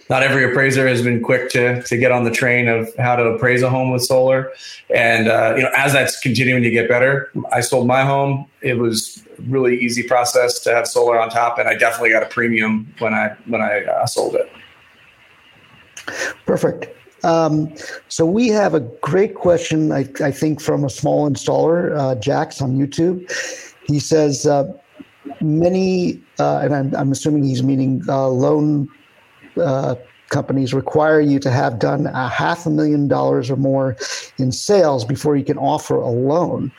Speaker 5: not every appraiser has been quick to to get on the train of how to appraise a home with solar. And uh, you know, as that's continuing to get better, I sold my home. It was really easy process to have solar on top, and I definitely got a premium when I when I uh, sold it.
Speaker 2: Perfect. Um, so we have a great question, I, I think, from a small installer, uh, Jax on YouTube. He says uh, many, uh, and I'm, I'm, assuming he's meaning uh, loan uh, companies require you to have done a half a million dollars or more in sales before you can offer a loan.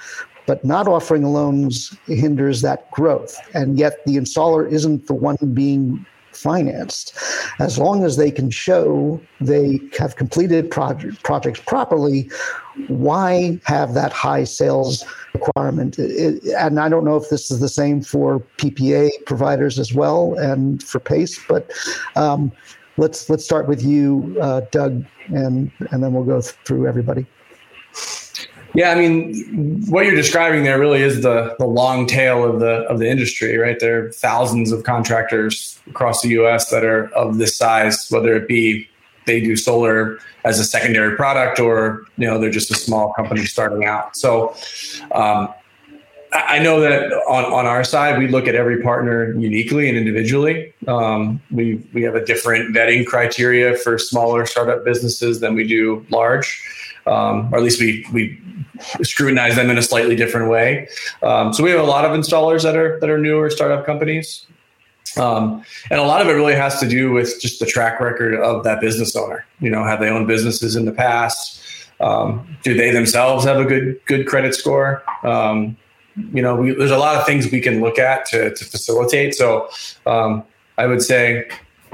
Speaker 2: But not offering loans hinders that growth. And yet the installer isn't the one being financed. As long as they can show they have completed project, projects properly, why have that high sales requirement? It, and I don't know if this is the same for PPA providers as well and for PACE, but um, let's let's start with you, uh, Doug, and and then we'll go through everybody.
Speaker 5: Yeah, I mean, what you're describing there really is the the long tail of the of the industry, right? There are thousands of contractors across the U.S. that are of this size, whether it be they do solar as a secondary product or you know they're just a small company starting out. So. Um, I know that on, on our side, we look at every partner uniquely and individually. Um, we we have a different vetting criteria for smaller startup businesses than we do large, um, or at least we we scrutinize them in a slightly different way. Um, so we have a lot of installers that are that are newer startup companies. Um, and a lot of it really has to do with just the track record of that business owner. You know, have they owned businesses in the past? Um, do they themselves have a good good credit score? Um, you know, we, there's a lot of things we can look at to, to facilitate. So um, I would say,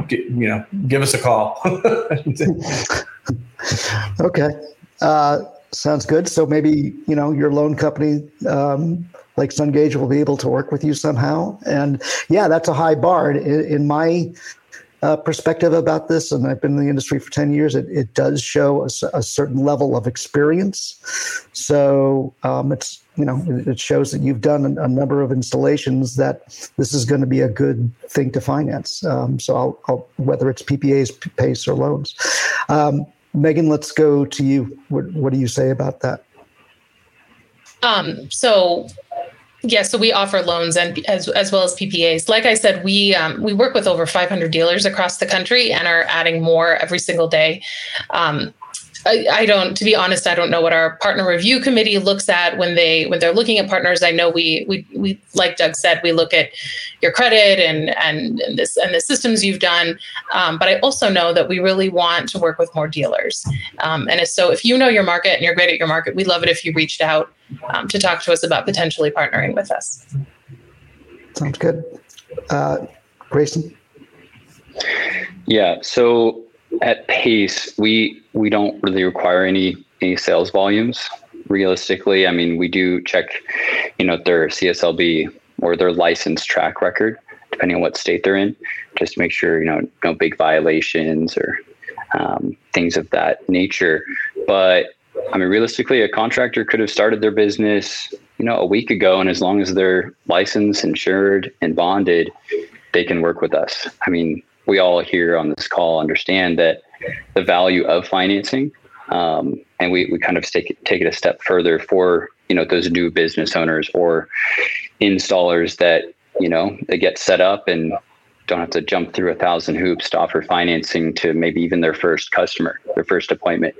Speaker 5: you know, give us a call.
Speaker 2: okay. Uh, Sounds good. So maybe you know your loan company, um, like Sungage, will be able to work with you somehow. And yeah, that's a high bar in, in my uh, perspective about this. And I've been in the industry for ten years. It, it does show a, a certain level of experience. So um, it's you know it shows that you've done a, a, number of installations that this is going to be a good thing to finance. Um, so I'll, I'll, whether it's PPAs, PACE, or loans. Megan, let's go to you. What, what do you say about that?
Speaker 3: Um, so yeah, so we offer loans and as, as well as PPAs. Like I said, we um, we work with over 500 dealers across the country and are adding more every single day. Um, I, I, don't to be honest i don't know what our partner review committee looks at when they when they're looking at partners. I know we we, we like doug said we look at your credit and and, and this and the systems you've done. Um, but i also know that we really want to work with more dealers. Um, and so if you know your market and you're great at your market we'd love it if you reached out um, to talk to us about potentially partnering with us.
Speaker 2: Sounds good. Uh, grayson?
Speaker 4: Yeah so at pace we we don't really require any any sales volumes. Realistically i mean we do check you know their cslb or their license track record depending on what state they're in just to make sure you know no big violations or um, things of that nature. But i mean realistically a contractor could have started their business you know a week ago and as long as they're licensed insured and bonded they can work with us. I mean we all here on this call understand that the value of financing. Um, and we, we kind of take it, take it a step further for, you know, those new business owners or installers that, you know, they get set up and don't have to jump through a thousand hoops to offer financing to maybe even their first customer, their first appointment.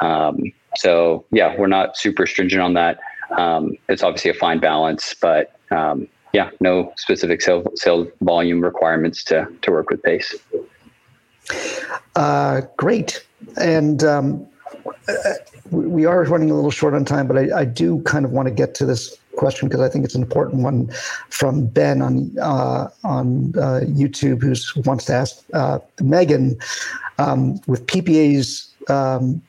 Speaker 4: Um, so yeah, we're not super stringent on that. Um, it's obviously a fine balance, but um, yeah, no specific sale, sale volume requirements to, to work with PACE.
Speaker 2: Uh, great. And um, we are running a little short on time, but I, I do kind of want to get to this question because I think it's an important one from Ben on uh, on uh, YouTube who wants to ask uh, Megan um, with PPAs um,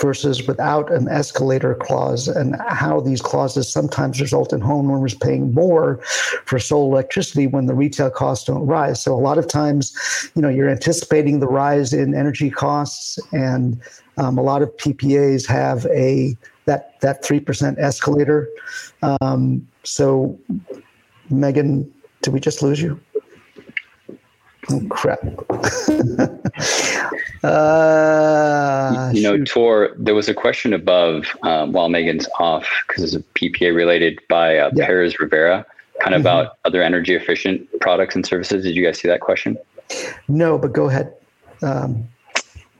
Speaker 2: versus without an escalator clause and how these clauses sometimes result in homeowners paying more for solar electricity when the retail costs don't rise. So a lot of times, you know, you're anticipating the rise in energy costs and um, a lot of PPAs have a that that three percent escalator. Um, so, Megan, did we just lose you? Oh crap!
Speaker 4: uh, you know, shoot. Tor, there was a question above um, while Megan's off because it's a PPA related by uh, yeah. Perez Rivera, kind of mm-hmm. about other energy efficient products and services. Did you guys see that question?
Speaker 2: No, but go ahead. Um,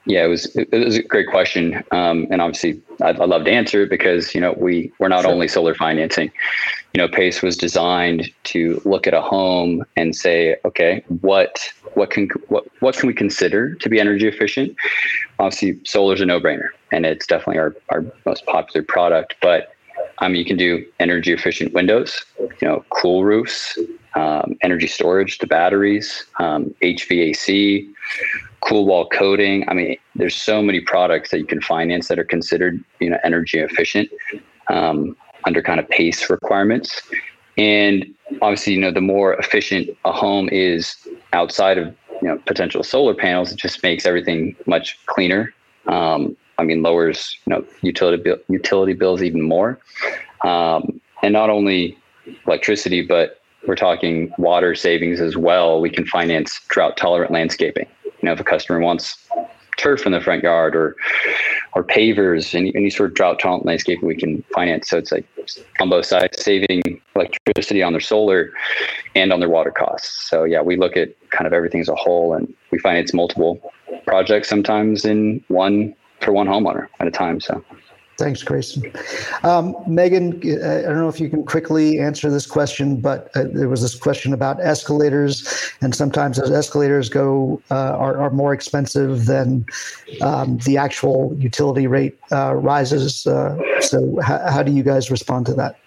Speaker 4: yeah, it was it was a great question, um, and obviously I'd, I'd, love to answer it because you know we we're not sure. only solar financing. You know, Pace was designed to look at a home and say, okay, what what can what what can we consider to be energy efficient? Obviously, solar is a no brainer, and it's definitely our our most popular product. But I mean, you can do energy efficient windows, you know, cool roofs, um, energy storage, the batteries, um, HVAC cool wall coating. I mean, there's so many products that you can finance that are considered, you know, energy efficient um, under kind of pace requirements. And obviously, you know, the more efficient a home is outside of you know potential solar panels, it just makes everything much cleaner. Um, I mean, lowers you know utility utility bills even more, um, and not only electricity, but we're talking water savings as well. We can finance drought tolerant landscaping you know, if a customer wants turf in the front yard or or pavers, any, any sort of drought tolerant landscaping we can finance. So it's like on both sides, saving electricity on their solar and on their water costs. So yeah, we look at kind of everything as a whole and we finance multiple projects sometimes in one for one homeowner at a time. So
Speaker 2: Thanks, Grayson. Um, Megan, I don't know if you can quickly answer this question, but uh, there was this question about escalators, and sometimes those escalators go uh, are, are, more expensive than um, the actual utility rate uh, rises. Uh, so, how, how do you guys respond to that?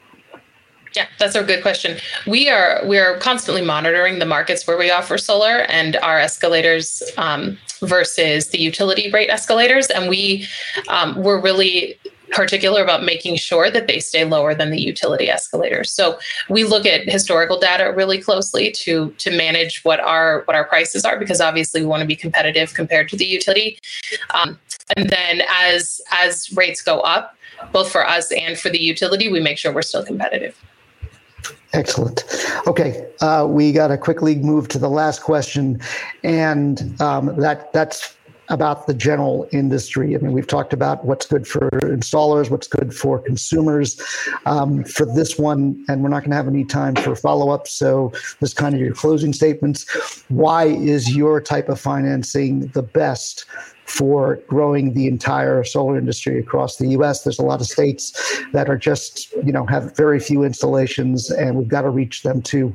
Speaker 3: Yeah, that's a good question. We are we are constantly monitoring the markets where we offer solar and our escalators um, versus the utility rate escalators, and we um, we're really particular about making sure that they stay lower than the utility escalators. So we look at historical data really closely to to manage what our what our prices are because obviously we want to be competitive compared to the utility. Um, and then as as rates go up, both for us and for the utility, we make sure we're still competitive.
Speaker 2: Excellent. Okay, uh, we got to quickly move to the last question, and um, that that's about the general industry. I mean, we've talked about what's good for installers, what's good for consumers. Um, for this one, and we're not going to have any time for follow up, so this kind of your closing statements. Why is your type of financing the best? For growing the entire solar industry across the U.S., there's a lot of states that are just, you know, have very few installations, and we've got to reach them too.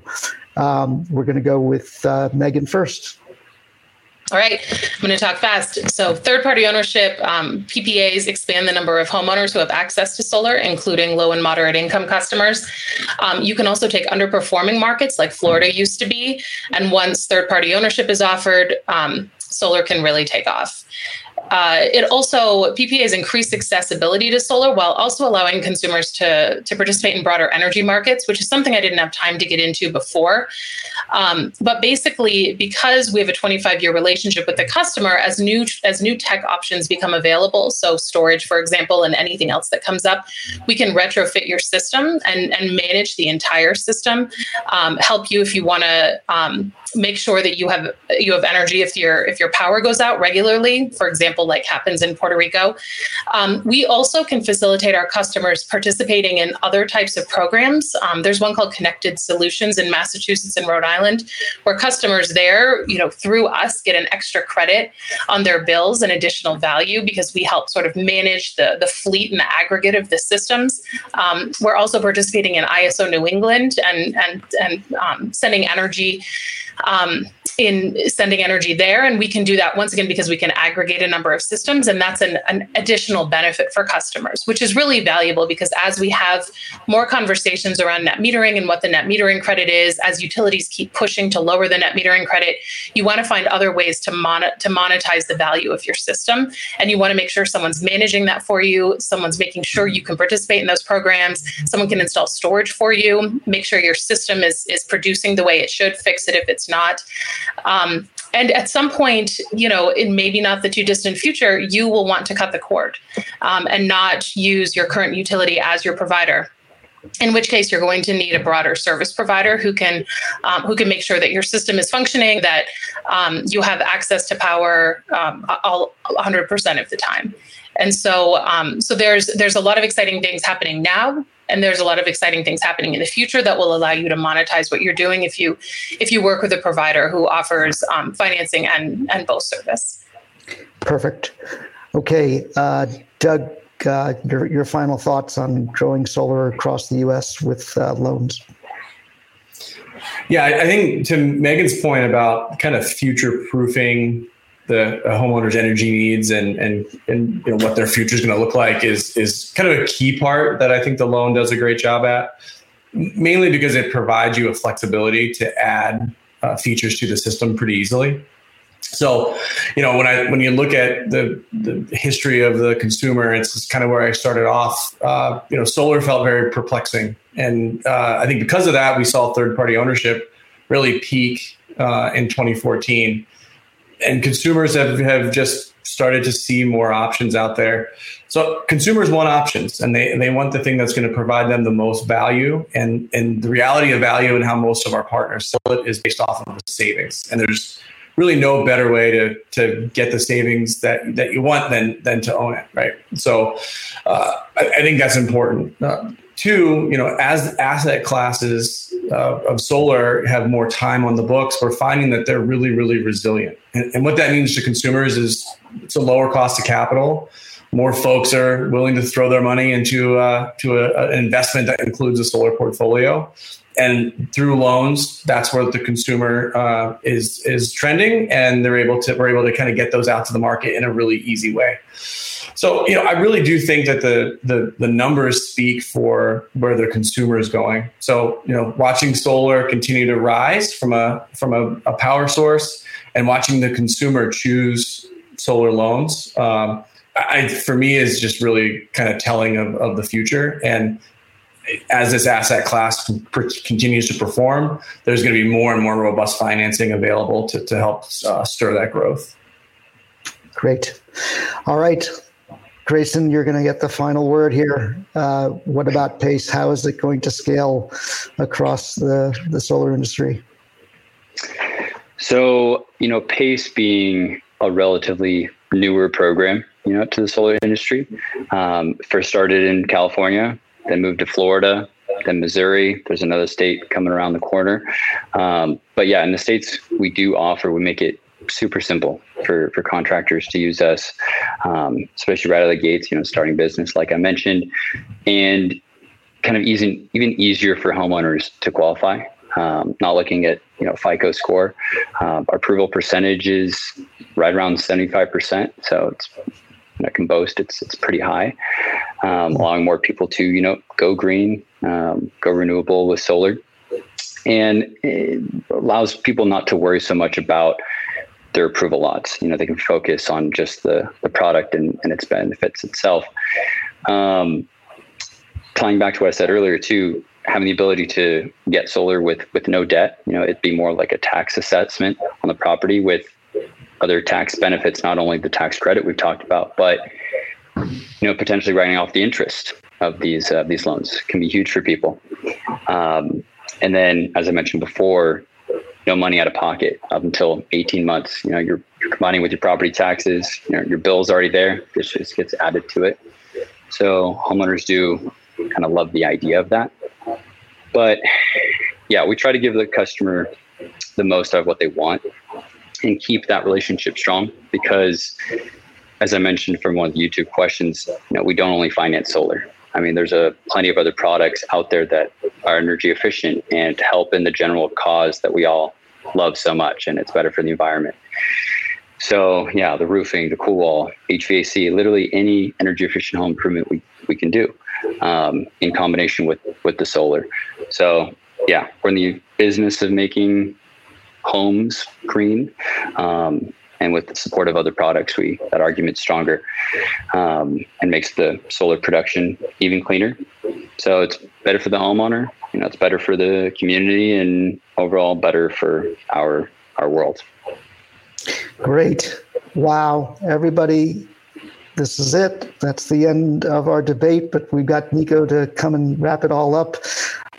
Speaker 2: Um, we're going to go with uh, Megan first.
Speaker 3: All right, I'm going to talk fast. So, third party ownership, um, PPAs expand the number of homeowners who have access to solar, including low and moderate income customers. Um, you can also take underperforming markets like Florida used to be. And once third party ownership is offered, um, solar can really take off. Uh, it also PPAs increase accessibility to solar while also allowing consumers to to participate in broader energy markets, which is something I didn't have time to get into before. Um, but basically, because we have a 25 year relationship with the customer, as new as new tech options become available, so storage, for example, and anything else that comes up, we can retrofit your system and and manage the entire system. Um, help you if you want to um, make sure that you have you have energy if your if your power goes out regularly for example like happens in puerto rico. Um, we also can facilitate our customers participating in other types of programs. Um, there's one called connected solutions in massachusetts and rhode island where customers there you know through us get an extra credit on their bills and additional value because we help sort of manage the the fleet and the aggregate of the systems. Um, we're also participating in iso new england and and and um, sending energy um, in sending energy there. And we can do that once again because we can aggregate a number of systems. And that's an, an additional benefit for customers, which is really valuable because as we have more conversations around net metering and what the net metering credit is, as utilities keep pushing to lower the net metering credit, you want to find other ways to, mon- to monetize the value of your system. And you want to make sure someone's managing that for you, someone's making sure you can participate in those programs, someone can install storage for you, make sure your system is, is producing the way it should, fix it if it's not. Um, and at some point, you know, in maybe not the too distant future, you will want to cut the cord um, and not use your current utility as your provider in which case you're going to need a broader service provider who can um, who can make sure that your system is functioning that um, you have access to power um, all 100% of the time and so um, so there's there's a lot of exciting things happening now and there's a lot of exciting things happening in the future that will allow you to monetize what you're doing if you if you work with a provider who offers um, financing and and both service
Speaker 2: perfect okay uh, doug uh, your your final thoughts on growing solar across the U.S. with uh, loans.
Speaker 5: Yeah, I think to Megan's point about kind of future proofing the homeowners' energy needs and and and you know what their future is going to look like is is kind of a key part that I think the loan does a great job at. Mainly because it provides you a flexibility to add uh, features to the system pretty easily. So, you know, when I when you look at the the history of the consumer, it's kind of where I started off. Uh, you know, solar felt very perplexing, and uh, I think because of that, we saw third party ownership really peak uh, in 2014, and consumers have have just started to see more options out there. So consumers want options, and they and they want the thing that's going to provide them the most value. And and the reality of value and how most of our partners sell it is based off of the savings. And there's really no better way to to get the savings that that you want than than to own it, right? So uh, I, I, think that's important. Uh, two, you know, as asset classes uh, of solar have more time on the books, we're finding that they're really really resilient, and, and what that means to consumers is it's a lower cost of capital. More folks are willing to throw their money into uh, to a, an investment that includes a solar portfolio. And through loans, that's where the consumer uh, is is trending, and they're able to we're able to kind of get those out to the market in a really easy way. So you know, I really do think that the the the numbers speak for where the consumer is going. So you know, watching solar continue to rise from a from a, a power source, and watching the consumer choose solar loans. Um, I, for me is just really kind of telling of, of the future and as this asset class continues to perform, there's going to be more and more robust financing available to, to help uh, stir that growth.
Speaker 2: Great. All right. Grayson, you're going to get the final word here. Uh, what about PACE? How is it going to scale across the, the solar industry?
Speaker 4: So, you know, PACE being a relatively newer program, you know, to the solar industry, um, first started in California, then moved to Florida, then Missouri. There's another state coming around the corner. Um, but yeah, in the states we do offer, we make it super simple for, for contractors to use us, um, especially right out of the gates, you know, starting business, like I mentioned, and kind of easy, even easier for homeowners to qualify. Um, not looking at you know FICO score, uh, approval percentage is right around 75%. So it's I can boast it's it's pretty high, um, allowing more people to you know go green, um, go renewable with solar, and it allows people not to worry so much about their approval lots. You know, they can focus on just the the product and, and its benefits itself. Um, tying back to what I said earlier too, having the ability to get solar with with no debt, you know, it'd be more like a tax assessment on the property with other tax benefits, not only the tax credit we've talked about, but you know potentially writing off the interest of these uh, these loans can be huge for people. Um, and then, as I mentioned before, no money out of pocket up until 18 months. You know, you're, you're combining with your property taxes. You know, your bill's already there. This just gets added to it. So homeowners do kind of love the idea of that. But yeah, we try to give the customer the most of what they want and keep that relationship strong because as I mentioned from one of the YouTube questions, you know, we don't only finance solar. I mean, there's a plenty of other products out there that are energy efficient and help in the general cause that we all love so much, and it's better for the environment. So yeah, the roofing, the cool wall, HVAC, literally any energy efficient home improvement we, we can do um, in combination with with the solar. So yeah, we're in the business of making homes green. Um, and with the support of other products, we that argument's stronger um, and makes the solar production even cleaner. So it's better for the homeowner. You know, it's better for the community and overall better for our our world.
Speaker 2: Great. Wow. Everybody, this is it. That's the end of our debate, but we've got Nico to come and wrap it all up.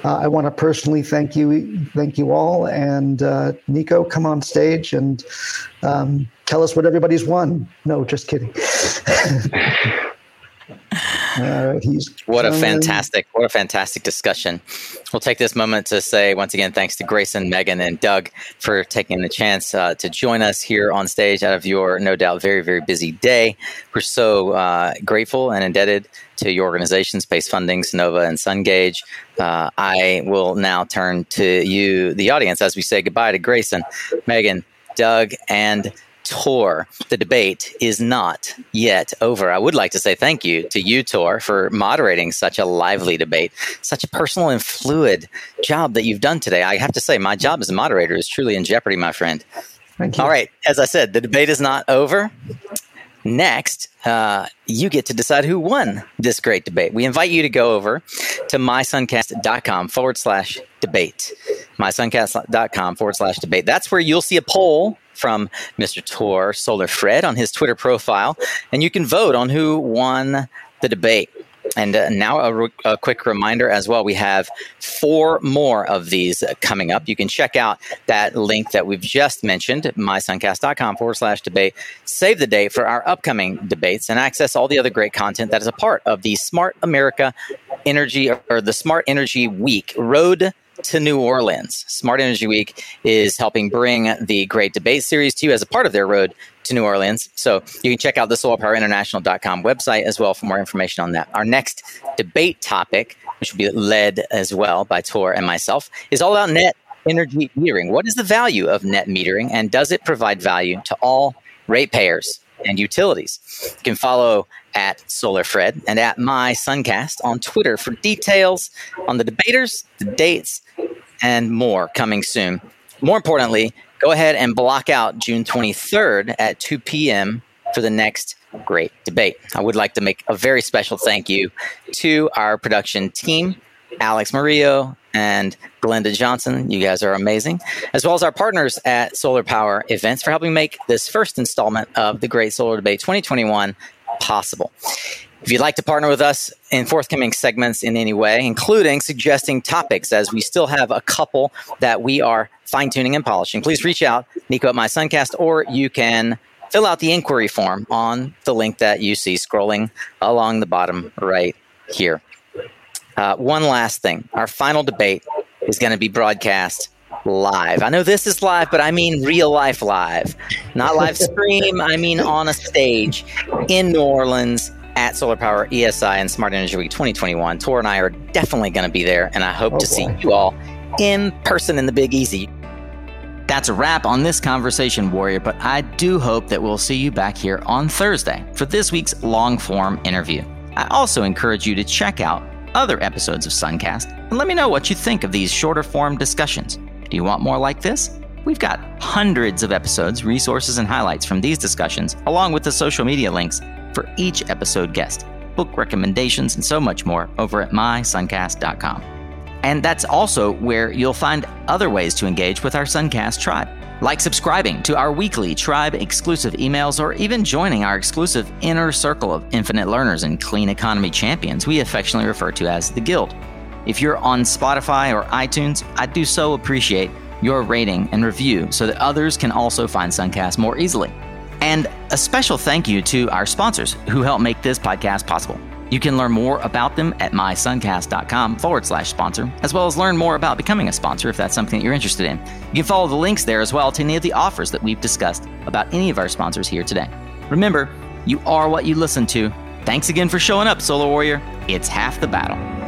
Speaker 2: Uh, I want to personally thank you, thank you all, and uh, Nico, come on stage and um, tell us what everybody's won. No, just kidding.
Speaker 1: Uh, he's what a fantastic, what a fantastic discussion. We'll take this moment to say once again thanks to Grayson, Megan, and Doug for taking the chance uh, to join us here on stage out of your no doubt very very busy day. We're so uh, grateful and indebted to your organization, Space Funding, Sunnova, and Sungage. Uh, I will now turn to you, the audience, as we say goodbye to Grayson, Megan, Doug, and Tor, the debate is not yet over. I would like to say thank you to you, Tor, for moderating such a lively debate, such a personal and fluid job that you've done today. I have to say, my job as a moderator is truly in jeopardy, my friend.
Speaker 2: Thank you.
Speaker 1: All right. As I said, the debate is not over. Next, uh, you get to decide who won this great debate. We invite you to go over to mysuncast.com forward slash debate. Mysuncast.com forward slash debate. That's where you'll see a poll from Mr. Tor Solar Fred on his Twitter profile, and you can vote on who won the debate. And uh, now a, re- a, quick reminder as well. We have four more of these coming up. You can check out that link that we've just mentioned, mysuncast.com forward slash debate. Save the date for our upcoming debates and access all the other great content that is a part of the Smart America Energy or the Smart Energy Week Road to New Orleans. Smart Energy Week is helping bring the Great Debate Series to you as a part of their road to New Orleans. So you can check out the solarpowerinternational.com website as well for more information on that. Our next debate topic, which will be led as well by Tor and myself, is all about net energy metering. What is the value of net metering and does it provide value to all ratepayers? and utilities. You can follow at SolarFred and at My Suncast on Twitter for details on the debaters, the dates, and more coming soon. More importantly, go ahead and block out June 23rd at 2 p.m. for the next great debate. I would like to make a very special thank you to our production team, Alex Murillo, and Glenda Johnson. You guys are amazing, as well as our partners at Solar Power Events for helping make this first installment of the Great Solar Debate 2021 possible. If you'd like to partner with us in forthcoming segments in any way, including suggesting topics, as we still have a couple that we are fine tuning and polishing, please reach out, Nico at My Suncast, or you can fill out the inquiry form on the link that you see scrolling along the bottom right here. Uh, one last thing our final debate is going to be broadcast live. I know this is live, but I mean real life live. Not live stream, I mean on a stage in New Orleans at Solar Power ESI and Smart Energy Week 2021. Tor and I are definitely going to be there, and I hope oh, to boy. see you all in person in the Big Easy. That's a wrap on this conversation, Warrior, but I do hope that we'll see you back here on Thursday for this week's long form interview. I also encourage you to check out other episodes of Suncast and let me know what you think of these shorter form discussions. Do you want more like this? We've got hundreds of episodes, resources, and highlights from these discussions, along with the social media links for each episode guest, book recommendations, and so much more over at mysuncast.com. And that's also where you'll find other ways to engage with our Suncast tribe like subscribing to our weekly tribe exclusive emails or even joining our exclusive inner circle of infinite learners and clean economy champions we affectionately refer to as the Guild. If you're on Spotify or iTunes, I do so appreciate your rating and review so that others can also find Suncast more easily. And a special thank you to our sponsors who help make this podcast possible. You can learn more about them at mysuncast.com forward slash sponsor, as well as learn more about becoming a sponsor if that's something that you're interested in. You can follow the links there as well to any of the offers that we've discussed about any of our sponsors here today. Remember, you are what you listen to. Thanks again for showing up, Solar Warrior. It's half the battle.